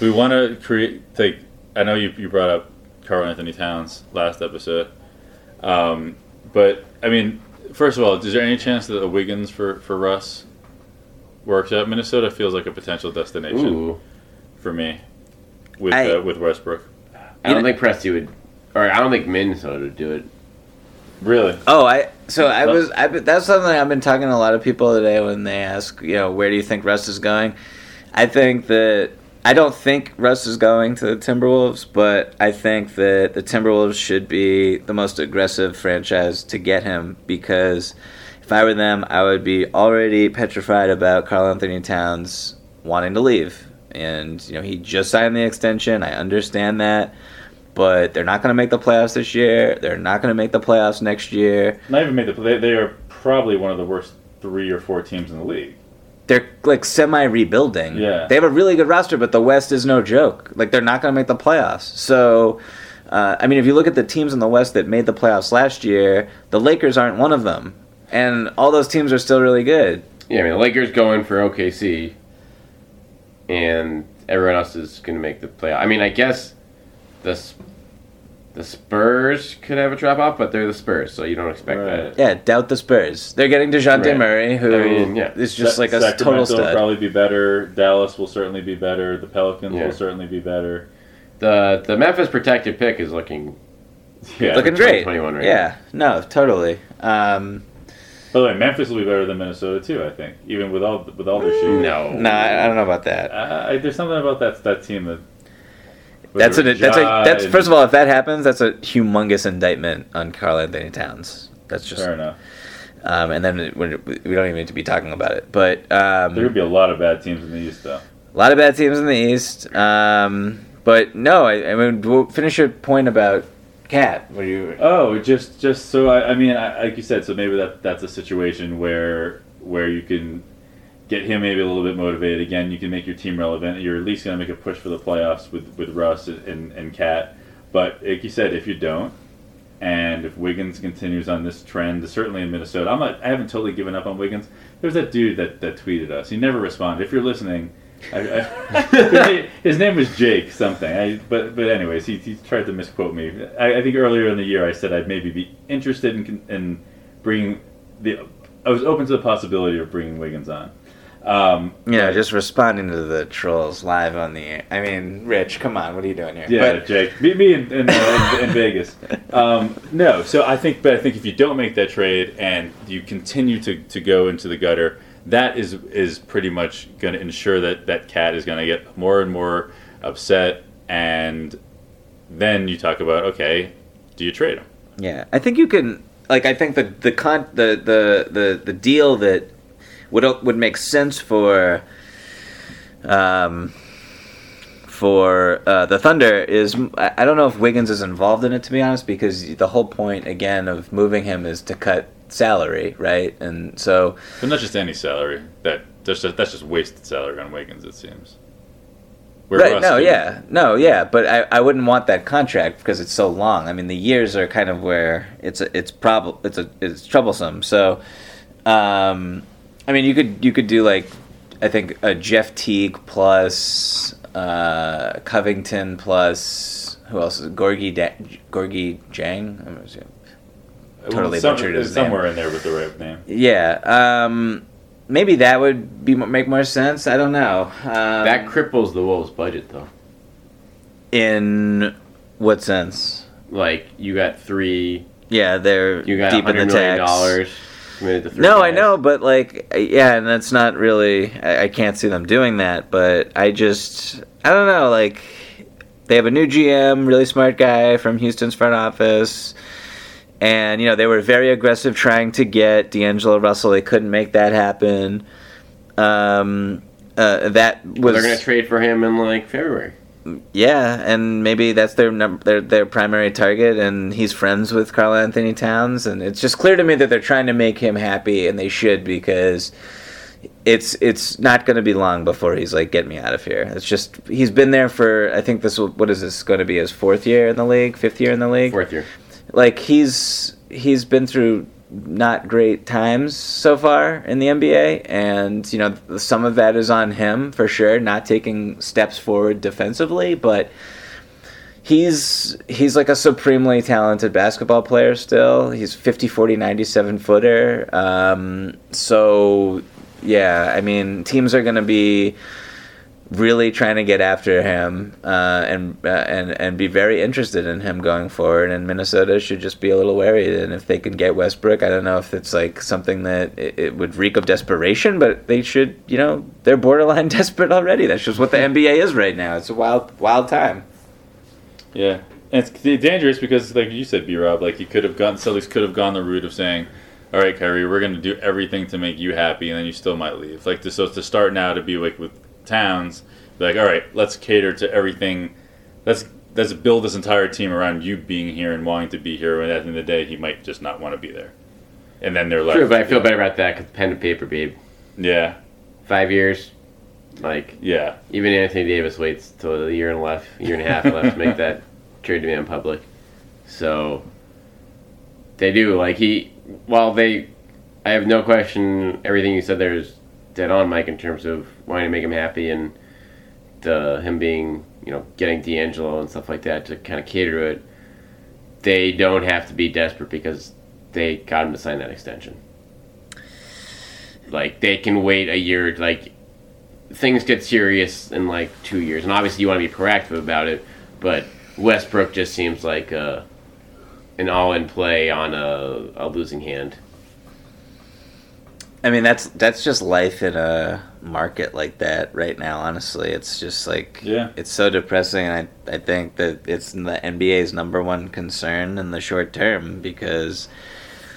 We want to create. Like I know you you brought up Karl-Anthony Towns last episode, um, but I mean, first of all, is there any chance that a Wiggins for for Russ works out? Minnesota feels like a potential destination ooh. for me with I- uh, with Westbrook. I don't think Presti would, or I don't think Minnesota would do it. Really? Oh, I so I was I that's something I've been talking to a lot of people today when they ask, you know, where do you think Russ is going? I think that I don't think Russ is going to the Timberwolves, but I think that the Timberwolves should be the most aggressive franchise to get him because if I were them, I would be already petrified about Karl-Anthony Towns wanting to leave. And you know, he just signed the extension. I understand that. But they're not going to make the playoffs this year. They're not going to make the playoffs next year. Not even made the. They are probably one of the worst three or four teams in the league. They're like semi rebuilding. Yeah. They have a really good roster, but the West is no joke. Like they're not going to make the playoffs. So, uh, I mean, if you look at the teams in the West that made the playoffs last year, the Lakers aren't one of them, and all those teams are still really good. Yeah, I mean, the Lakers going for OKC, and everyone else is going to make the playoff. I mean, I guess the the Spurs could have a drop off, but they're the Spurs, so you don't expect Right. that. Yeah, doubt the Spurs. They're getting Dejounte Right. Murray, who I mean, yeah. is just Sa- like a Sacramento total will probably be better. Dallas will certainly be better. The Pelicans Yeah. will certainly be better. The the Memphis protected pick is looking Yeah. Looking great. 2021 right yeah, no, totally. Um, By the way, Memphis will be better than Minnesota too. I think, even with all with all their shooters. No. No, I, I don't know about that. Uh, I, there's something about that that team that. That's an, that's a, that's first of all, if that happens, that's a humongous indictment on Karl-Anthony Towns. That's just, Fair enough. um, and then it, we don't even need to be talking about it. But um, There could be a lot of bad teams in the East, though. A lot of bad teams in the East. Um, but no, I, I mean, we'll finish your point about KAT. What you? Oh, just just so I, I mean, I, like you said, so maybe that that's a situation where where you can get him maybe a little bit motivated again. You can make your team relevant. You're at least going to make a push for the playoffs with with Russ and and KAT. But like you said, if you don't, and if Wiggins continues on this trend, certainly in Minnesota, I'm not. I haven't totally given up on Wiggins. There's that dude that that tweeted us. He never responded. If you're listening. I, I, his name was Jake something. I, but but anyways, he, he tried to misquote me. I, think earlier in the year I said I'd maybe be interested in, in bringing the. I was open to the possibility of bringing Wiggins on. Um, Yeah, just responding to the trolls live on the air. I mean, Rich, come on, what are you doing here? yeah, But- Jake, meet me in, in, uh, in, in Vegas. Um, no, so I think, but I think if you don't make that trade and you continue to, to go into the gutter, that is is pretty much going to ensure that that KAT is going to get more and more upset, and then you talk about okay, do you trade him? Yeah, I think you can. Like, I think the the con the the the, the deal that would would make sense for um for uh, the Thunder is I don't know if Wiggins is involved in it to be honest because the whole point again of moving him is to cut salary right and so But not just any salary. That that's just, that's just wasted salary on Wiggins. It seems. Where right Russ no yeah no yeah but I, I wouldn't want that contract because it's so long I mean the years are kind of where it's a, it's prob it's a it's troublesome so um I mean you could you could do like I think a Jeff Teague plus uh, Covington plus who else is it? Gorgui da- Gorgui Dieng I'm assuming. Well, totally some- butchered his somewhere name. in there with the right name. yeah um maybe that would be make more sense I don't know um, That cripples the Wolves' budget, though. in what sense Like you got three, Yeah, they're you got deep in hundred the tax. dollars committed to three. No, I know, but like, yeah, and that's not really. I, I can't see them doing that. But I just, I don't know. Like, they have a new GM, really smart guy from Houston's front office, and you know they were very aggressive trying to get D'Angelo Russell. They couldn't make that happen. Um, uh, that was they're gonna trade for him in like February. Yeah, and maybe that's their num- their their primary target, and he's friends with Karl-Anthony Towns, and it's just clear to me that they're trying to make him happy, and they should because it's it's not going to be long before he's like, get me out of here. It's just he's been there for I think this will what is this going to be his fourth year in the league, fifth year in the league, Fourth year. like he's he's been through not great times so far in the NBA and you know some of that is on him for sure not taking steps forward defensively but he's he's like a supremely talented basketball player still. He's 50 40 97 footer. Um, so yeah i mean teams are going to be really trying to get after him uh, and uh, and and be very interested in him going forward. And Minnesota should just be a little wary. And if they can get Westbrook, I don't know if it's like something that it, it would reek of desperation, but they should. You know, they're borderline desperate already. That's just what the NBA is right now. It's a wild wild time. Yeah, and it's dangerous because, like you said, B Rob, like you could have gone. Celtics could have gone the route of saying, "All right, Kyrie, we're going to do everything to make you happy," and then you still might leave. Like so to start now to be like with Towns, like, "All right, let's cater to everything. Let's let's build this entire team around you being here and wanting to be here." And at the end of the day, he might just not want to be there. And then they're like, True, but I feel better about that because pen and paper, babe. Yeah, Five years, like yeah, even Anthony Davis waits till a year and a half, year and a half left to make that trade demand public. So they do like he. While they, I have no question. Everything you said there is dead on, Mike, in terms of wanting to make him happy and the him being, you know, getting D'Angelo and stuff like that to kind of cater to it. They don't have to be desperate because they got him to sign that extension. Like they can wait a year. Like things get serious in like two years, and obviously you want to be proactive about it. But Westbrook just seems like a, an all-in play on a, a losing hand. I mean, that's that's just life in a market like that right now. Honestly, it's just like Yeah. it's so depressing. And I I think that it's the NBA's number one concern in the short term because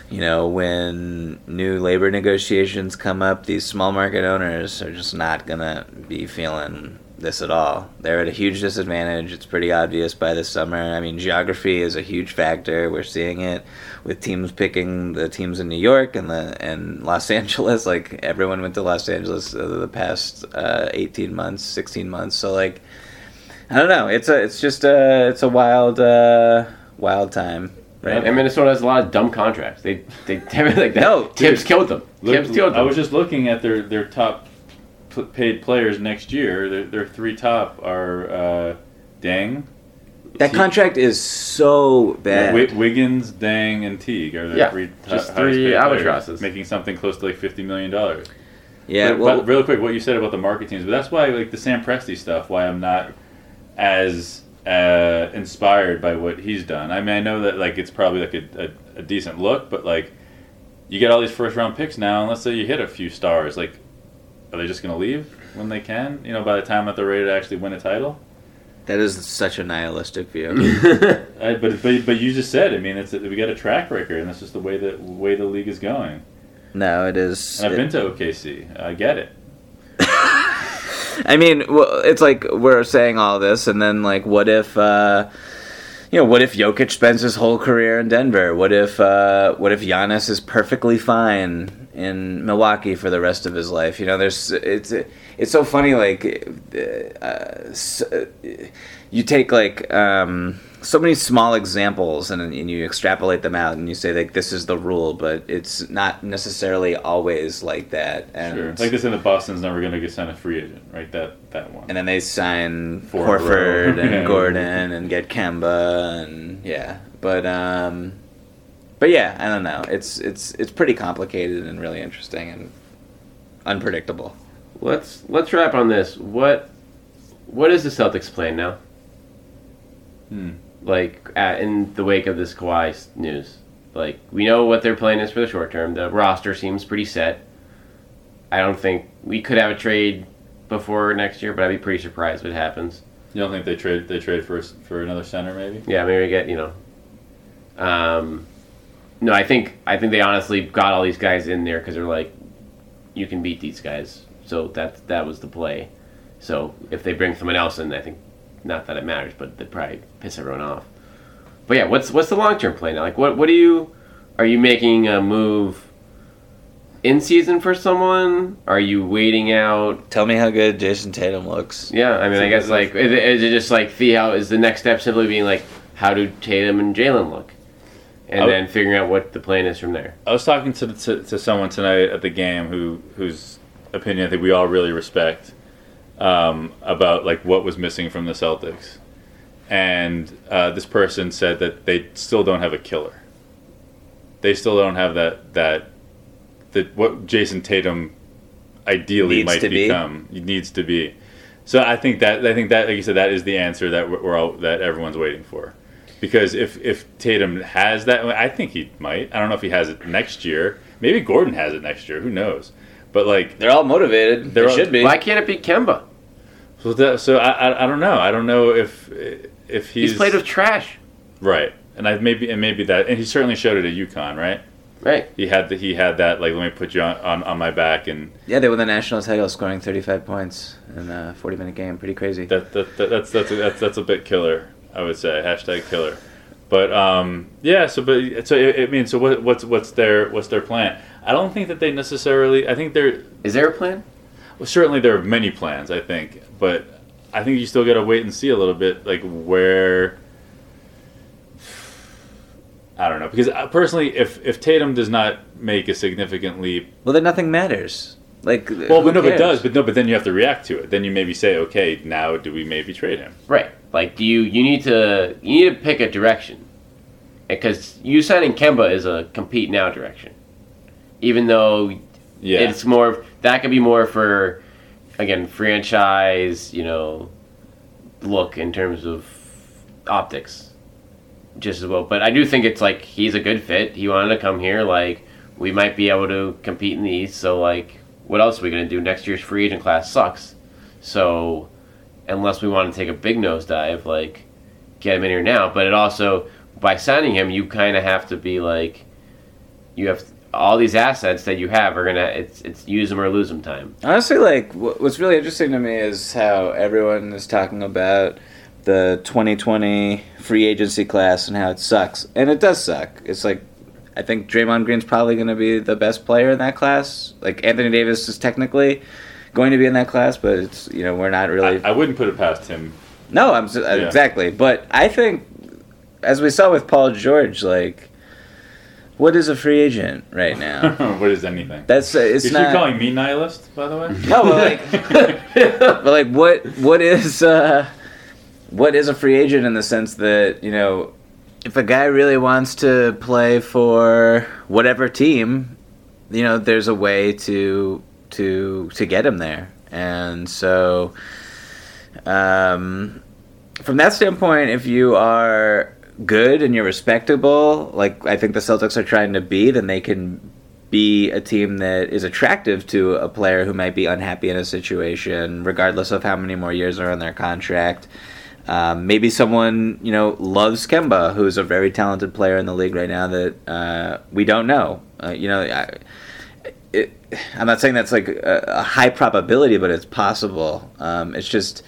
you know when new labor negotiations come up, these small market owners are just not gonna be feeling this at all. They're at a huge disadvantage. It's pretty obvious by the summer. I mean, geography is a huge factor. We're seeing it with teams picking the teams in New York and the and Los Angeles. Like everyone went to Los Angeles uh, the past uh, eighteen months, sixteen months. So like, I don't know. It's a it's just a it's a wild uh, wild time. Right. And Minnesota has a lot of dumb contracts. They they like that. No, Thibs dude. killed them. Look, Thibs killed them. I was just looking at their their top paid players next year. Their, their three top are uh, Dieng, that contract is so bad. Wi- Wiggins, Dieng, and Teague are the Yeah, three just three albatrosses. making something close to like fifty million dollars. yeah. but, Well, but real quick, what you said about the market teams, but that's why like the Sam Presti stuff. Why I'm not as uh, inspired by what he's done. I mean, I know that like it's probably like a, a, a decent look, but like you get all these first round picks now, and let's say you hit a few stars, like are they just going to leave when they can? You know, by the time that they're ready to actually win a title. That is such a nihilistic view. I, but, but but you just said, I mean, it's we got a track record, and that's just the way that way the league is going. no, it is. And I've it- been to OKC. I get it. I mean, well, it's like we're saying all this, and then like, what if, uh, you know, what if Jokic spends his whole career in Denver? What if, uh, what if Giannis is perfectly fine in Milwaukee for the rest of his life? You know, there's it's it's so funny. Like, uh, s- you take like um, so many small examples and, and you extrapolate them out, and you say like this is the rule, but it's not necessarily always like that. And Sure. Like this in the Boston's never going to get signed a free agent, right? That that one. and then they sign a Horford and. Gordon and get Kemba and yeah, but um, but yeah, I don't know. It's it's it's pretty complicated and really interesting and unpredictable. let's let's wrap on this. What what is the Celtics plan now? Hmm. Like at, in the wake of this Kawhi news, like we know what their plan is for the short term. The roster seems pretty set. I don't think we could have a trade before next year, but I'd be pretty surprised if it happens. You don't think they trade they trade for for another center maybe? Yeah, maybe we get you know. Um, no, I think I think they honestly got all these guys in there because they're like, you can beat these guys. So that that was the play. So if they bring someone else in, I think not that it matters, but they probably piss everyone off. But yeah, what's what's the long term play now? Like, what what do you are you making a move in season for someone? Are you waiting out? Tell me how good Jayson Tatum looks. Yeah, I mean, I guess like is it, is it just like see how is the next step simply being like how do Tatum and Jaylen look, and then figuring out what the plan is from there. I was talking to, to to someone tonight at the game who whose opinion I think we all really respect um, about like what was missing from the Celtics, and uh, this person said that they still don't have a killer. They still don't have that that that what Jayson Tatum ideally Needs might to be. become needs to be. So I think that I think that like you said that is the answer that we're all that everyone's waiting for. Because if if Tatum has that, I think he might. I don't know if he has it next year. Maybe Gordon has it next year. Who knows? But like, They're all motivated. They're they all- should be. Why can't it be Kemba? so, that, so I, I I don't know. I don't know if if he's, He's, played with trash, right, and I maybe and maybe that, and he certainly showed it at UConn, right? right? He had the, he had that like let me put you on, on, on my back and yeah, they won the national title, scoring 35 points in a 40 minute game. Pretty crazy. that, that, that that's that's a, that's that's a bit killer. I would say hashtag killer. But um, yeah. So but so it, means so what, what's what's their what's their plan? I don't think that they necessarily. I think they're Is there a plan? well, certainly there are many plans. I think, but I think you still got to wait and see a little bit, like where. I don't know because uh, personally, if if Tatum does not make a significant leap Well, then nothing matters. Like, Well, but no, but it does. But no, but then you have to react to it. Then you maybe say, okay, now do we maybe trade him? Right. Like, do you you need to you need to pick a direction, because you signing Kemba is a compete now direction, even though Yeah, it's more that could be more for again franchise you know look in terms of optics just as well but i do think it's like he's a good fit he wanted to come here like we might be able to compete in the East. So like, what else are we gonna do? Next year's free agent class sucks. So unless we want to take a big nosedive, like get him in here now. But it also by signing him, you kind of have to be like, you have all these assets that you have are gonna it's it's use them or lose them time. Honestly, like what's really interesting to me is how everyone is talking about the 2020 free agency class and how it sucks, and it does suck. It's like I think Draymond Green's probably going to be the best player in that class. Like Anthony Davis is technically going to be in that class, but it's you know we're not really. I, I wouldn't put it past him. no, I'm s- exactly, but I think as we saw with Paul George, like what is a free agent right now? what is anything? That's uh, it's you not. calling me nihilist, by the way. No, but like, but like, what what is uh, what is a free agent in the sense that you know, if a guy really wants to play for whatever team, you know, there's a way to to to get him there, and so, um, from that standpoint, if you are good and you're respectable, like I think the Celtics are trying to be, then they can be a team that is attractive to a player who might be unhappy in a situation, regardless of how many more years are on their contract. Um, maybe someone you know loves Kemba, who's a very talented player in the league right now that uh, we don't know. Uh, you know, I, it, I'm not saying that's like a, a high probability, but it's possible. Um, it's just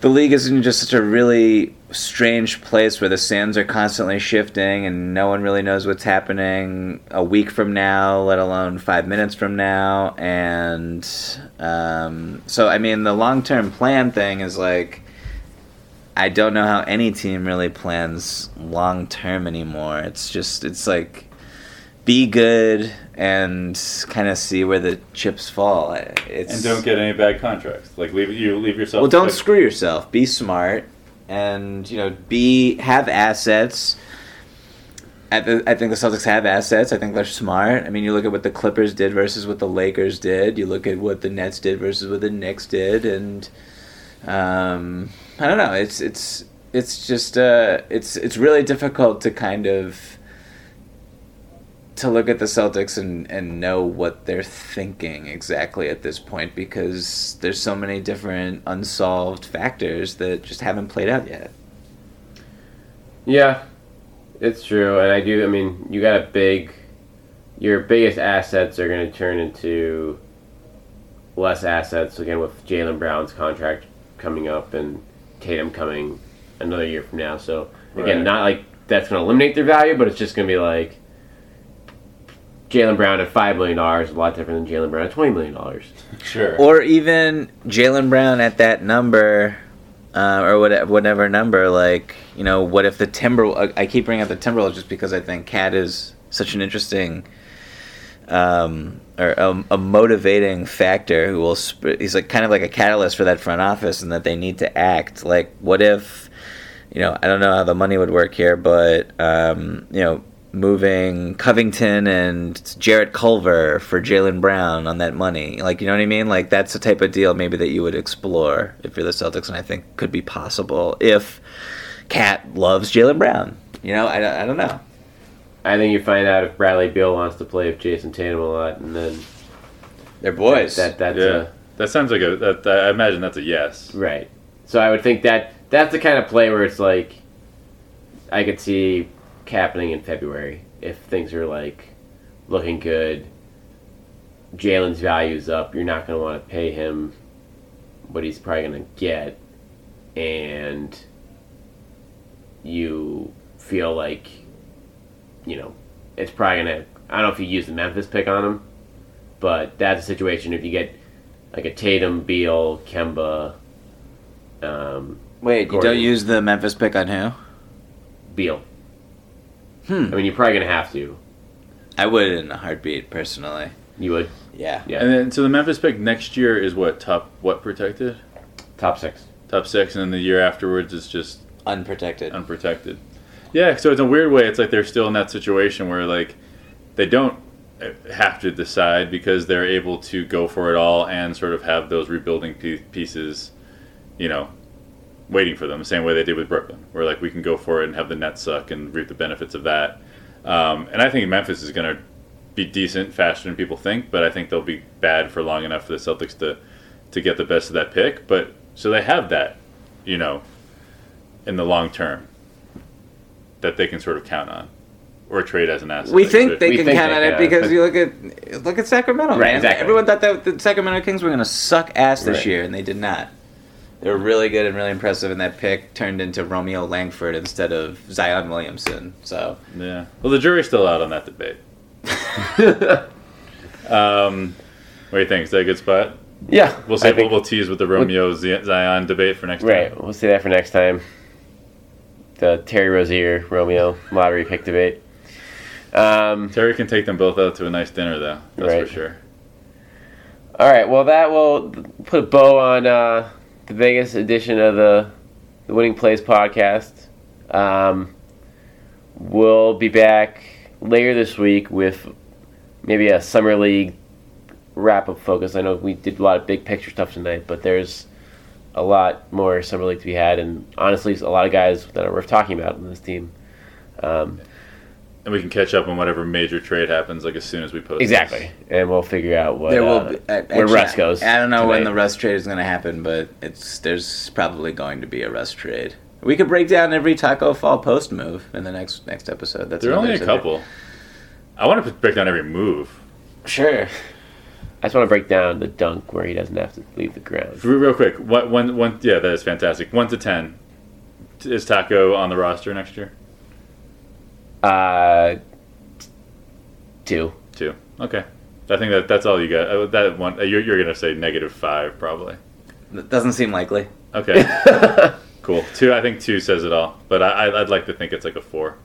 the league is in just such a really strange place where the sands are constantly shifting and no one really knows what's happening a week from now, let alone five minutes from now. And um, so, I mean, the long term plan thing is like, I don't know how any team really plans long term anymore. It's just, it's like, be good and kind of see where the chips fall. It's, And don't get any bad contracts. Like leave you leave yourself. well, don't like- screw yourself. Be smart, and you know, be have assets. I, th- I think the Celtics have assets. I think they're smart. I mean, you look at what the Clippers did versus what the Lakers did. You look at what the Nets did versus what the Knicks did, and um, I don't know. It's it's it's just uh, it's it's really difficult to kind of to look at the Celtics and, and know what they're thinking exactly at this point because there's so many different unsolved factors that just haven't played out yet. Yeah, it's true, and I do. I mean, you got a big. Your biggest assets are going to turn into less assets again with Jaylen Brown's contract coming up and Tatum coming another year from now. So again, Right. not like that's going to eliminate their value, but it's just going to be like Jaylen Brown at five million dollars, is a lot different than Jaylen Brown at twenty million dollars. Sure. Or even Jaylen Brown at that number, uh, or whatever, whatever number. Like, you know, what if the Timber? I keep bringing up the Timberwolves just because I think KAT is such an interesting, um, or a, a motivating factor who will. Sp- he's like kind of like a catalyst for that front office, and that they need to act. Like, what if? You know, I don't know how the money would work here, but um, you know, moving Covington and Jarrett Culver for Jaylen Brown on that money. Like, you know what I mean? Like, that's the type of deal maybe that you would explore if you're the Celtics, and I think could be possible if KAT loves Jaylen Brown. You know, I, I don't know. I think you find out if Bradley Beal wants to play with Jayson Tatum a lot, and then They're boys. that that's yeah. a, that sounds like a. That, that- I imagine that's a yes. Right. So I would think that that's the kind of play where it's like I could see happening in February if things are like looking good. Jaylen's value's up. You're not going to want to pay him what he's probably going to get, and you feel like you know it's probably going to. I don't know if you use the Memphis pick on him, but that's a situation if you get like a Tatum, Beal, Kemba. Um, Wait, you don't use the Memphis pick on who? Beal. Hmm. I mean, you're probably gonna have to. I would in a heartbeat, personally. You would. Yeah. Yeah. And then so the Memphis pick next year is what top what protected Top six. top six, and then the year afterwards is just Unprotected. unprotected. Yeah, so it's a weird way. It's like they're still in that situation where like they don't uh, have to decide because they're able to go for it all and sort of have those rebuilding pieces, you know, waiting for them. The same way they did with Brooklyn, where like we can go for it and have the net suck and reap the benefits of that. Um, and I think Memphis is going to be decent faster than people think, but I think they'll be bad for long enough for the Celtics to to get the best of that pick. But so they have that, you know, in the long term that they can sort of count on or trade as an asset. We like think they We can think count on it because you look at look at Sacramento, Right, man. exactly. Everyone thought that the Sacramento Kings were going to suck ass this Right. year, and they did not. They were really good and really impressive, and that pick turned into Romeo Langford instead of Zion Williamson. So Yeah. Well, the jury's still out on that debate. um, what do you think? Is that a good spot? Yeah, We'll say think- we'll, we'll tease with the Romeo Z- Zion debate for next Right, time. we'll see that for next time. The Terry Rozier Romeo lottery pick debate. Um, Terry can take them both out to a nice dinner, though. That's Right. for sure. all right, well that will put a bow on uh, the Vegas edition of the, the Winning Plays podcast. Um, we'll be back later this week with maybe a summer league wrap up focus. I know we did a lot of big picture stuff tonight, but there's a lot more summer league to be had, and honestly, a lot of guys that are worth talking about in this team. Um, And we can catch up on whatever major trade happens, like as soon as we post. this. exactly, and we'll figure out what there will uh, be, uh, where Russ goes. I don't know when the Russ trade is going to happen, but it's there's probably going to be a Russ trade. We could break down every Taco Fall post move in the next next episode. That's There are only a another subject. couple. I want to break down every move. Sure. I just want to break down the dunk where he doesn't have to leave the ground. Real real quick, what one one? Yeah, that is fantastic. One to ten. Is Taco on the roster next year? Uh, two. Two. Okay. I think that that's all you got. Uh, That one. uh, You're, you're gonna say negative five probably. That doesn't seem likely. Okay. cool. Two. I think two says it all. But I, I- I'd like to think it's like a four.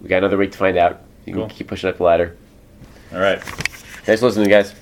We got another week to find out. You can keep pushing up the ladder. All right. Thanks for listening, guys.